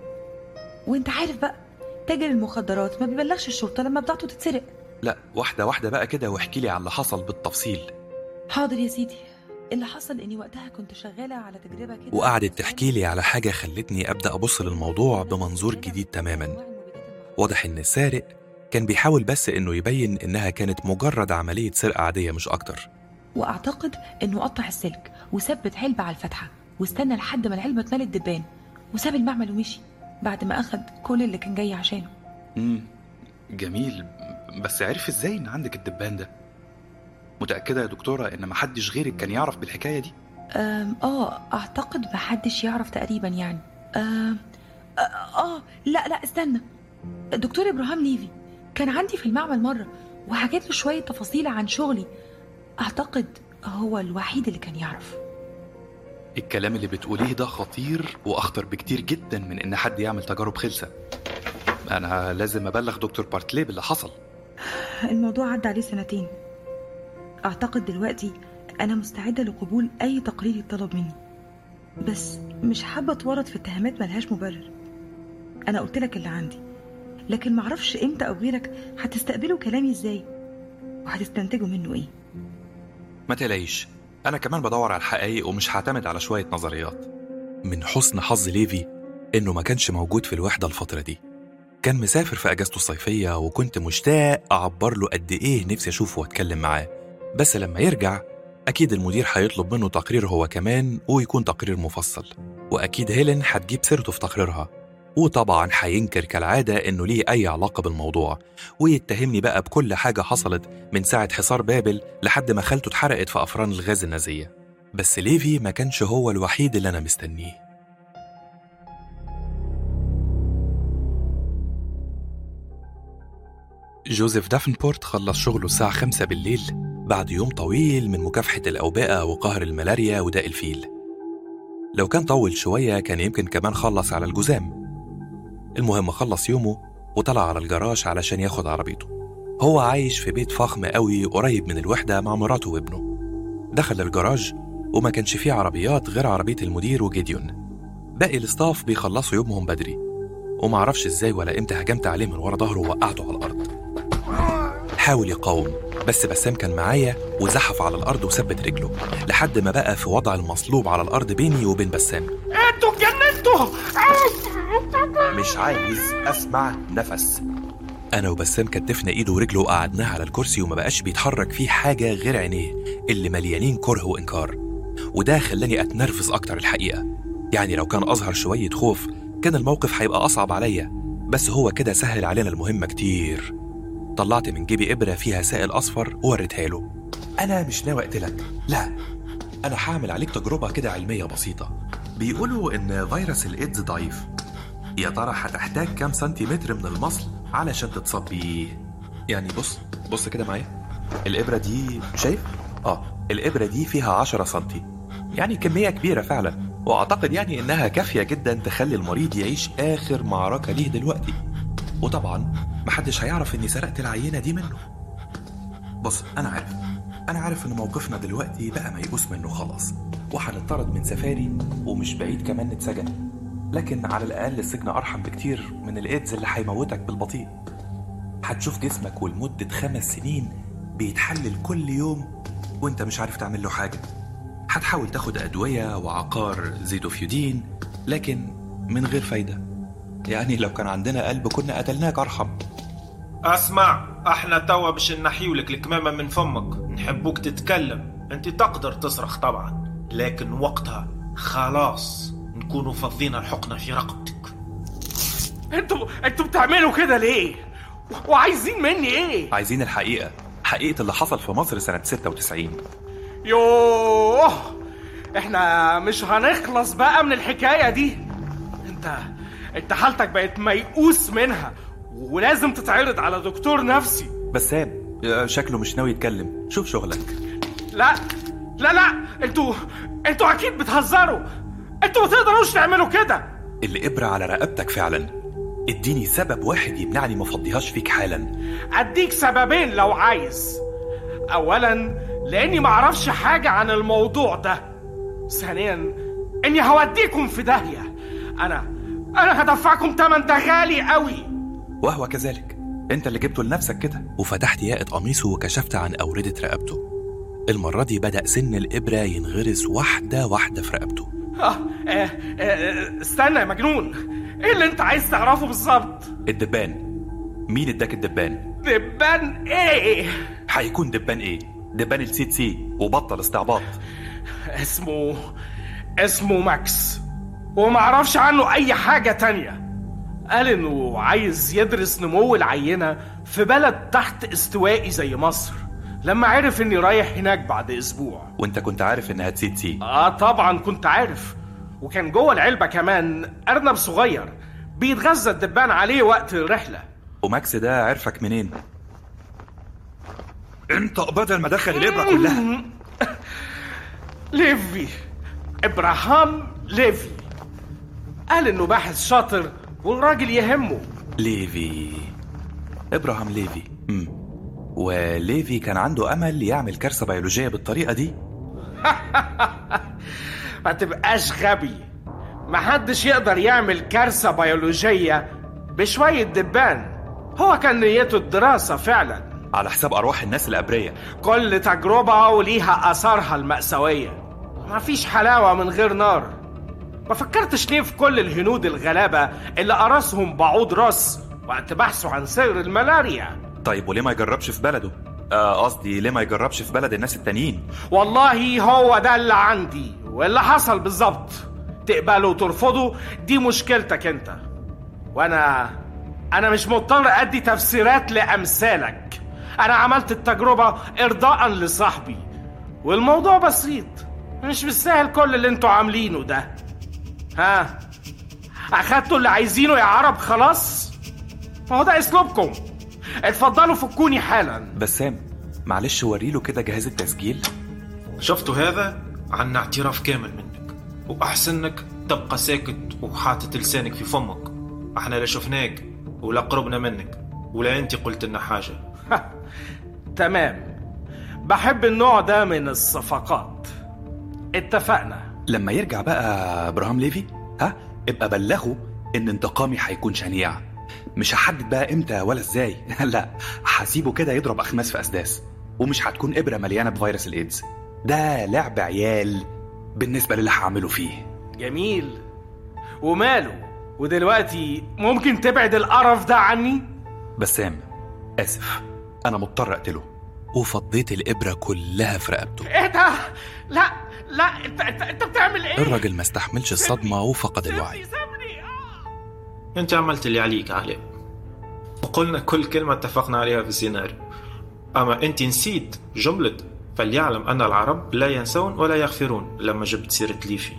وأنت عارف بقى تاجر المخدرات ما بيبلغش الشرطة لما بضاعته تتسرق. لا واحدة واحدة بقى كده واحكي لي على اللي حصل بالتفصيل. حاضر يا سيدي. اللي حصل إني وقتها كنت شغالة على تجربة كده. وقعدت تحكي لي على حاجة خلتني أبدأ أبص للموضوع بمنظور جديد تماما. واضح إن السارق كان بيحاول بس إنه يبين إنها كانت مجرد عملية سرقة عادية مش أكتر. وأعتقد إنه قطع السلك وثبت علبة على الفتحة واستنى لحد ما العلبة اتملت دبان وساب المعمل ومشي بعد ما اخد كل اللي كان جاي عشانه. امم جميل. بس عرف إزاي ان عندك الدبان ده؟ متأكدة يا دكتورة إن محدش غيرك كان يعرف بالحكاية دي؟ أم آه أعتقد محدش يعرف تقريبا يعني. أم آه لا لا استنى. الدكتور إبراهام ليفي كان عندي في المعمل مرة وحكيت له شوية تفاصيل عن شغلي. أعتقد هو الوحيد اللي كان يعرف. الكلام اللي بتقوليه ده خطير وأخطر بكتير جدا من إن حد يعمل تجارب خلسة. أنا لازم أبلغ دكتور بارتلي باللي حصل. الموضوع عدى عليه سنتين. أعتقد دلوقتي أنا مستعدة لقبول أي تقرير يطلب مني. بس مش حابة أتورط في اتهامات ملهاش مبرر. أنا قلت لك اللي عندي. لكن معرفش إمتى أو غيرك هتستقبلوا كلامي إزاي؟ وهتستنتجوا منه إيه؟ ما تقلقيش. أنا كمان بدور على الحقائق ومش هعتمد على شوية نظريات. من حسن حظ ليفي إنه ما كانش موجود في الوحدة الفترة دي. كان مسافر في أجازته الصيفية وكنت مشتاق أعبر له قد إيه نفسي أشوفه وأتكلم معاه. بس لما يرجع أكيد المدير هيطلب منه تقرير هو كمان ويكون تقرير مفصل. وأكيد هيلين هتجيب سيرته في تقريرها. وطبعا هينكر كالعادة إنه ليه أي علاقة بالموضوع. ويتهمني بقى بكل حاجة حصلت من ساعة حصار بابل لحد ما خالته اتحرقت في أفران الغاز النازية. بس ليفي ما كانش هو الوحيد اللي أنا مستنيه. جوزيف دافنبورت خلص شغله الساعة خمسة بالليل بعد يوم طويل من مكافحة الأوبئة وقهر الملاريا وداء الفيل. لو كان طول شوية كان يمكن كمان خلص على الجزام. المهم خلص يومه وطلع على الجراج علشان ياخد عربيته. هو عايش في بيت فخم قوي قريب من الوحدة مع مراته وابنه. دخل الجراج وما كانش فيه عربيات غير عربية المدير وجيديون. باقي الاستاف بيخلصوا يومهم بدري. ومعرفش إزاي ولا إمتى هجمت عليه من ورا ظهره ووقعته على الأرض. حاول يقاوم بس بسام كان معايا وزحف على الأرض وثبت رجله لحد ما بقى في وضع المصلوب على الأرض بيني وبين بسام. أنتوا اتجننتوا! مش عايز أسمع نفس. أنا وبسام كتفنا إيده ورجله وقعدناه على الكرسي وما بقاش بيتحرك فيه حاجة غير عينيه اللي مليانين كره وإنكار. وده خلاني أتنرفز أكتر الحقيقة. يعني لو كان أظهر شوية خوف كان الموقف هيبقى أصعب عليا بس هو كده سهل علينا المهمة كتير. طلعت من جيبي إبرة فيها سائل أصفر ووريتها له. أنا مش ناوي أقتلك لا. أنا هعمل عليك تجربة كده علمية بسيطة. بيقولوا إن فيروس الإيدز ضعيف. يا ترى هتحتاج كام سنتيمتر من المصل علشان تتصاب بيه يعني بص بص كده معايا. الإبرة دي شايف؟ آه الإبرة دي فيها 10 سنتي. يعني كمية كبيرة فعلا. وأعتقد يعني إنها كافية جدا تخلي المريض يعيش آخر معركة ليه دلوقتي. وطبعا محدش هيعرف إني سرقت العينة دي منه. بص أنا عارف. أنا عارف إن موقفنا دلوقتي بقى ميؤوس منه خلاص. وهنطرد من سفاري ومش بعيد كمان نتسجن. لكن على الأقل السجن أرحم بكتير من الإيدز اللي هيموتك بالبطيء. هتشوف جسمك ولمده خمس سنين بيتحلل كل يوم وإنت مش عارف تعمل له حاجة. هتحاول تاخد أدوية وعقار زيتوفيودين لكن من غير فايدة. يعني لو كان عندنا قلب كنا قتلناك أرحم. أسمع إحنا توا باش نحيولك الكمامة من فمك. نحبوك تتكلم. أنت تقدر تصرخ طبعا لكن وقتها خلاص نكونوا فضينا الحقنة في رقبتك. أنتوا أنتوا بتعملوا كده ليه؟ وعايزين مني إيه؟ عايزين الحقيقة. حقيقة اللي حصل في مصر سنة 96 يوه إحنا مش هنخلص بقى من الحكاية دي. انت انت حالتك بقت ميؤوس منها ولازم تتعرض على دكتور نفسي. بسام شكله مش ناوي يتكلم. شوف شغلك. لا لا لا أنتوا أنتوا أكيد بتهزروا. أنتوا ما تقدروش تعملوا كده. الابره على رقبتك فعلا. اديني سبب واحد يمنعني ما افضيهاش فيك حالا. اديك سببين لو عايز. اولا لاني معرفش حاجة عن الموضوع ده. ثانيا اني هوديكم في داهية. أنا أنا هدفعكم تمن ده غالي قوي. وهو كذلك. انت اللي جبته لنفسك كده. وفتحت ياقة قميصه وكشفت عن أوردة رقبته. المرة دي بدأ سن الإبرة ينغرس واحدة واحدة في رقبته. آه آه آه استنى يا مجنون. إيه اللي انت عايز تعرفه بالظبط؟ الدبان. مين اداك الدبان؟ دبان إيه؟ هيكون دبان إيه؟ دبان التسي تسي وبطل استعباط. اسمه اسمه ماكس. ومعرفش عنه اي حاجة تانية. قال إنه عايز يدرس نمو العينة في بلد تحت استوائي زي مصر. لما عرف إني رايح هناك بعد أسبوع. وأنت كنت عارف إنها تسي سي آه طبعا كنت عارف. وكان جوه العلبة كمان أرنب صغير بيتغذى الدبان عليه وقت الرحلة. وماكس ده عرفك منين؟ انت بدل ما دخل الابره كلها. ليفي. إبراهام ليفي. قال انه باحث شاطر والراجل يهمه. ليفي. إبراهام ليفي. امم وليفي كان عنده أمل يعمل كارثة بيولوجية بالطريقة دي. ما تبقاش غبي. محدش يقدر يعمل كارثة بيولوجية بشوية دبان. هو كان نيته الدراسة فعلا. على حساب أرواح الناس الابريه كل تجربة وليها آثارها المأساوية. مفيش حلاوة من غير نار. ما فكرتش ليه في كل الهنود الغلابة اللي قرصهم بعوض راس وقت بحثوا عن سر الملاريا؟ طيب وليه ما يجربش في بلده؟ آه، قصدي ليه ما يجربش في بلد الناس التانيين؟ والله هو ده اللي عندي واللي حصل بالظبط. تقبله وترفضه دي مشكلتك انت. وأنا أنا مش مضطر أدي تفسيرات لأمثالك. أنا عملت التجربة ارضاء لصاحبي والموضوع بسيط مش بالسهل كل اللي أنتوا عاملينه ده. ها؟ أخدتوا اللي عايزينه يا عرب خلاص؟ ما هو ده أسلوبكم. اتفضلوا فكوني حالا. بسام معلش وريله كده جهاز التسجيل. شفتوا هذا؟ عنا اعتراف كامل منك. وأحسنك تبقى ساكت وحاطط لسانك في فمك. إحنا لا شفناك ولا قربنا منك ولا أنت قلت لنا حاجة. تمام. بحب النوع ده من الصفقات. اتفقنا. لما يرجع بقى إبراهام ليفي ها ابقى بلغه إن انتقامي هيكون شنيع. مش هحدد بقى إمتى ولا إزاي. لا هسيبه كده يضرب أخماس في أسداس. ومش هتكون إبرة مليانة بفيروس الإيدز. ده لعب عيال بالنسبة للي هعمله فيه. جميل. وماله؟ ودلوقتي ممكن تبعد القرف ده عني؟ بسام آسف. أنا مضطر أقتله. وفضيت الإبرة كلها في رقبته. إيه ده؟ لا لا انت انت, انت بتعمل إيه؟ الراجل ما استحملش الصدمة وفقد الوعي. أنت عملت اللي عليك علاء وقلنا كل كلمة اتفقنا عليها في السيناريو. أما أنت نسيت جملة فليعلم أن العرب لا ينسون ولا يغفرون لما جبت سيرة ليفي.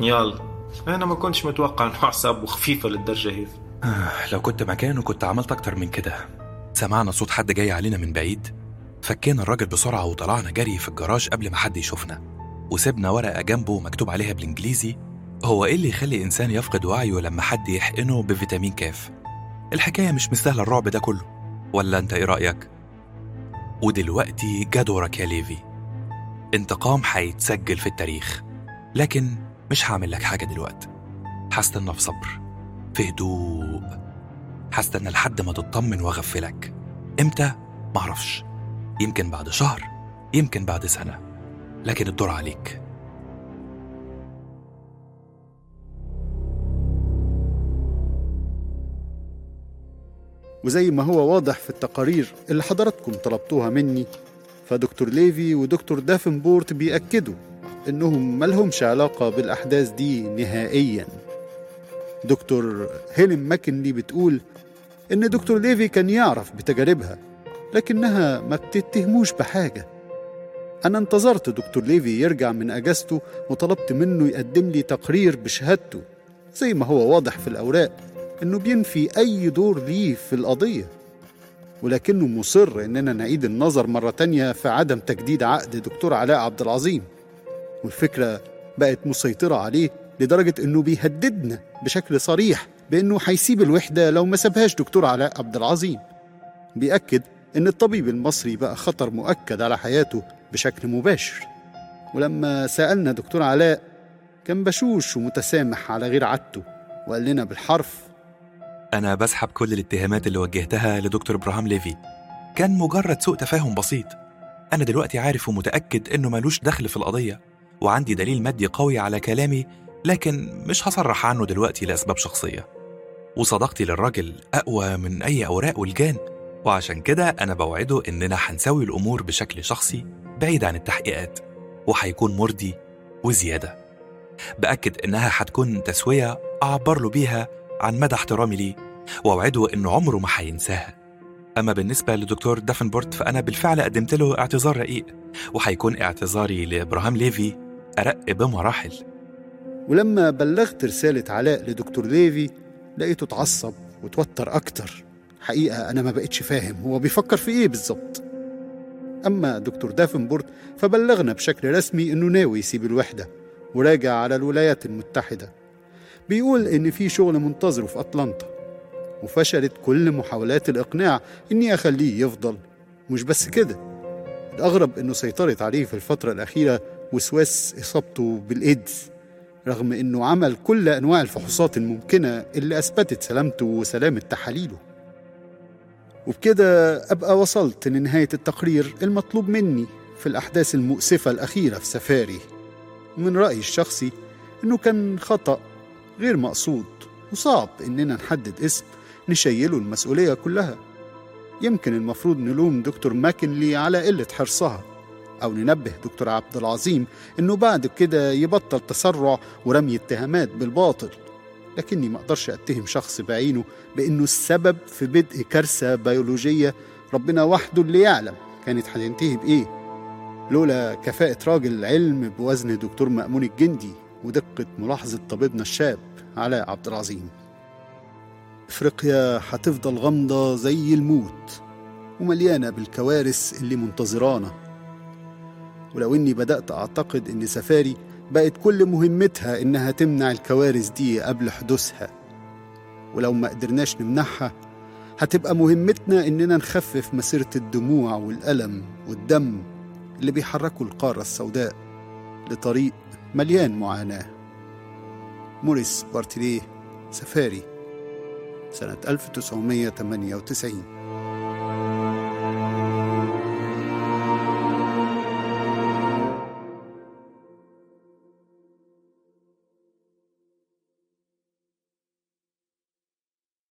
يلا. أنا ما كنتش متوقع إنه أعصابه خفيفة للدرجة هذه. آه، لو كنت مكانه كنت عملت أكتر من كده. سمعنا صوت حد جاي علينا من بعيد؟ فكينا الراجل بسرعة وطلعنا جري في الجراج قبل ما حد يشوفنا. وسيبنا ورقة جنبه مكتوب عليها بالإنجليزي هو إيه اللي يخلي إنسان يفقد وعيه لما حد يحقنه بفيتامين كاف الحكاية مش مستاهلة الرعب ده كله. ولا أنت إيه رأيك؟ ودلوقتي جا دورك يا ليفي. انتقام هيتسجل في التاريخ. لكن مش هعمل لك حاجة دلوقتي. هستنى في صبر. في هدوء. هستنى لحد ما تطمن وأغفلك. إمتى؟ معرفش. يمكن بعد شهر يمكن بعد سنة لكن الدور عليك. وزي ما هو واضح في التقارير اللي حضراتكم طلبتوها مني فدكتور ليفي ودكتور دافنبورت بيأكدوا إنهم ملهمش علاقة بالأحداث دي نهائيا. دكتور هيلين ماكنلي بتقول إن دكتور ليفي كان يعرف بتجاربها لكنها ما بتتهموش بحاجة. أنا انتظرت دكتور ليفي يرجع من أجازته وطلبت منه يقدم لي تقرير بشهادته زي ما هو واضح في الأوراق إنه بينفي أي دور ليه في القضية. ولكنه مصر إننا نعيد النظر مرة تانية في عدم تجديد عقد دكتور علاء عبد العظيم. والفكرة بقت مسيطرة عليه لدرجة إنه بيهددنا بشكل صريح بإنه هيسيب الوحدة لو ما سابهاش دكتور علاء عبد العظيم. بيأكد إن الطبيب المصري بقى خطر مؤكد على حياته بشكل مباشر. ولما سألنا دكتور علاء كان بشوش ومتسامح على غير عادته وقال لنا بالحرف أنا بسحب كل الاتهامات اللي وجهتها لدكتور إبراهام ليفي. كان مجرد سوء تفاهم بسيط. أنا دلوقتي عارف ومتأكد إنه ملوش دخل في القضية وعندي دليل مادي قوي على كلامي لكن مش هصرح عنه دلوقتي لأسباب شخصية. وصداقتي للراجل أقوى من أي أوراق والجان. وعشان كده أنا بوعده إننا هنسوي الأمور بشكل شخصي بعيد عن التحقيقات وهيكون مرضي وزيادة. بأكد إنها هتكون تسوية أعبر له بيها عن مدى احترامي ليه وأوعده إنه عمره ما هينساها. أما بالنسبة لدكتور دافنبورت فأنا بالفعل قدمت له اعتذار رقيق وهيكون اعتذاري لإبراهام ليفي أرق بمراحل. ولما بلغت رسالة علاء لدكتور ليفي لقيته اتعصب وتوتر أكتر. حقيقة أنا ما بقتش فاهم هو بيفكر في إيه بالظبط. أما دكتور دافنبورت فبلغنا بشكل رسمي إنه ناوي يسيب الوحدة وراجع على الولايات المتحدة. بيقول إن في شغل منتظره في أتلانتا وفشلت كل محاولات الإقناع إني أخليه يفضل. مش بس كده الأغرب إنه سيطرت عليه في الفترة الأخيرة وسواس إصابته بالإيدز رغم إنه عمل كل أنواع الفحوصات الممكنة اللي أثبتت سلامته وسلامة تحاليله. وبكده أبقى وصلت لنهاية التقرير المطلوب مني في الأحداث المؤسفة الأخيرة في سفاري. ومن رأيي الشخصي إنه كان خطأ غير مقصود وصعب إننا نحدد اسم نشيله المسؤولية كلها. يمكن المفروض نلوم دكتور ماكنلي على قلة حرصها أو ننبه دكتور عبد العظيم إنه بعد كده يبطل تسرع ورمي اتهامات بالباطل. لكني ما أقدرش أتهم شخص بعينه بإنه السبب في بدء كارثة بيولوجية ربنا وحده اللي يعلم كانت هتنتهي بإيه. لولا كفاءة راجل علم بوزن دكتور مأمون الجندي ودقة ملاحظة طبيبنا الشاب علاء عبد العظيم. إفريقيا هتفضل غامضة زي الموت ومليانة بالكوارث اللي منتظرانا. ولو إني بدأت أعتقد إن سفاري بقت كل مهمتها إنها تمنع الكوارث دي قبل حدوثها. ولو ما قدرناش نمنعها هتبقى مهمتنا إننا نخفف مسيرة الدموع والألم والدم اللي بيحركوا القارة السوداء لطريق مليان معاناة. موريس بارتيليه سفاري سنة 1998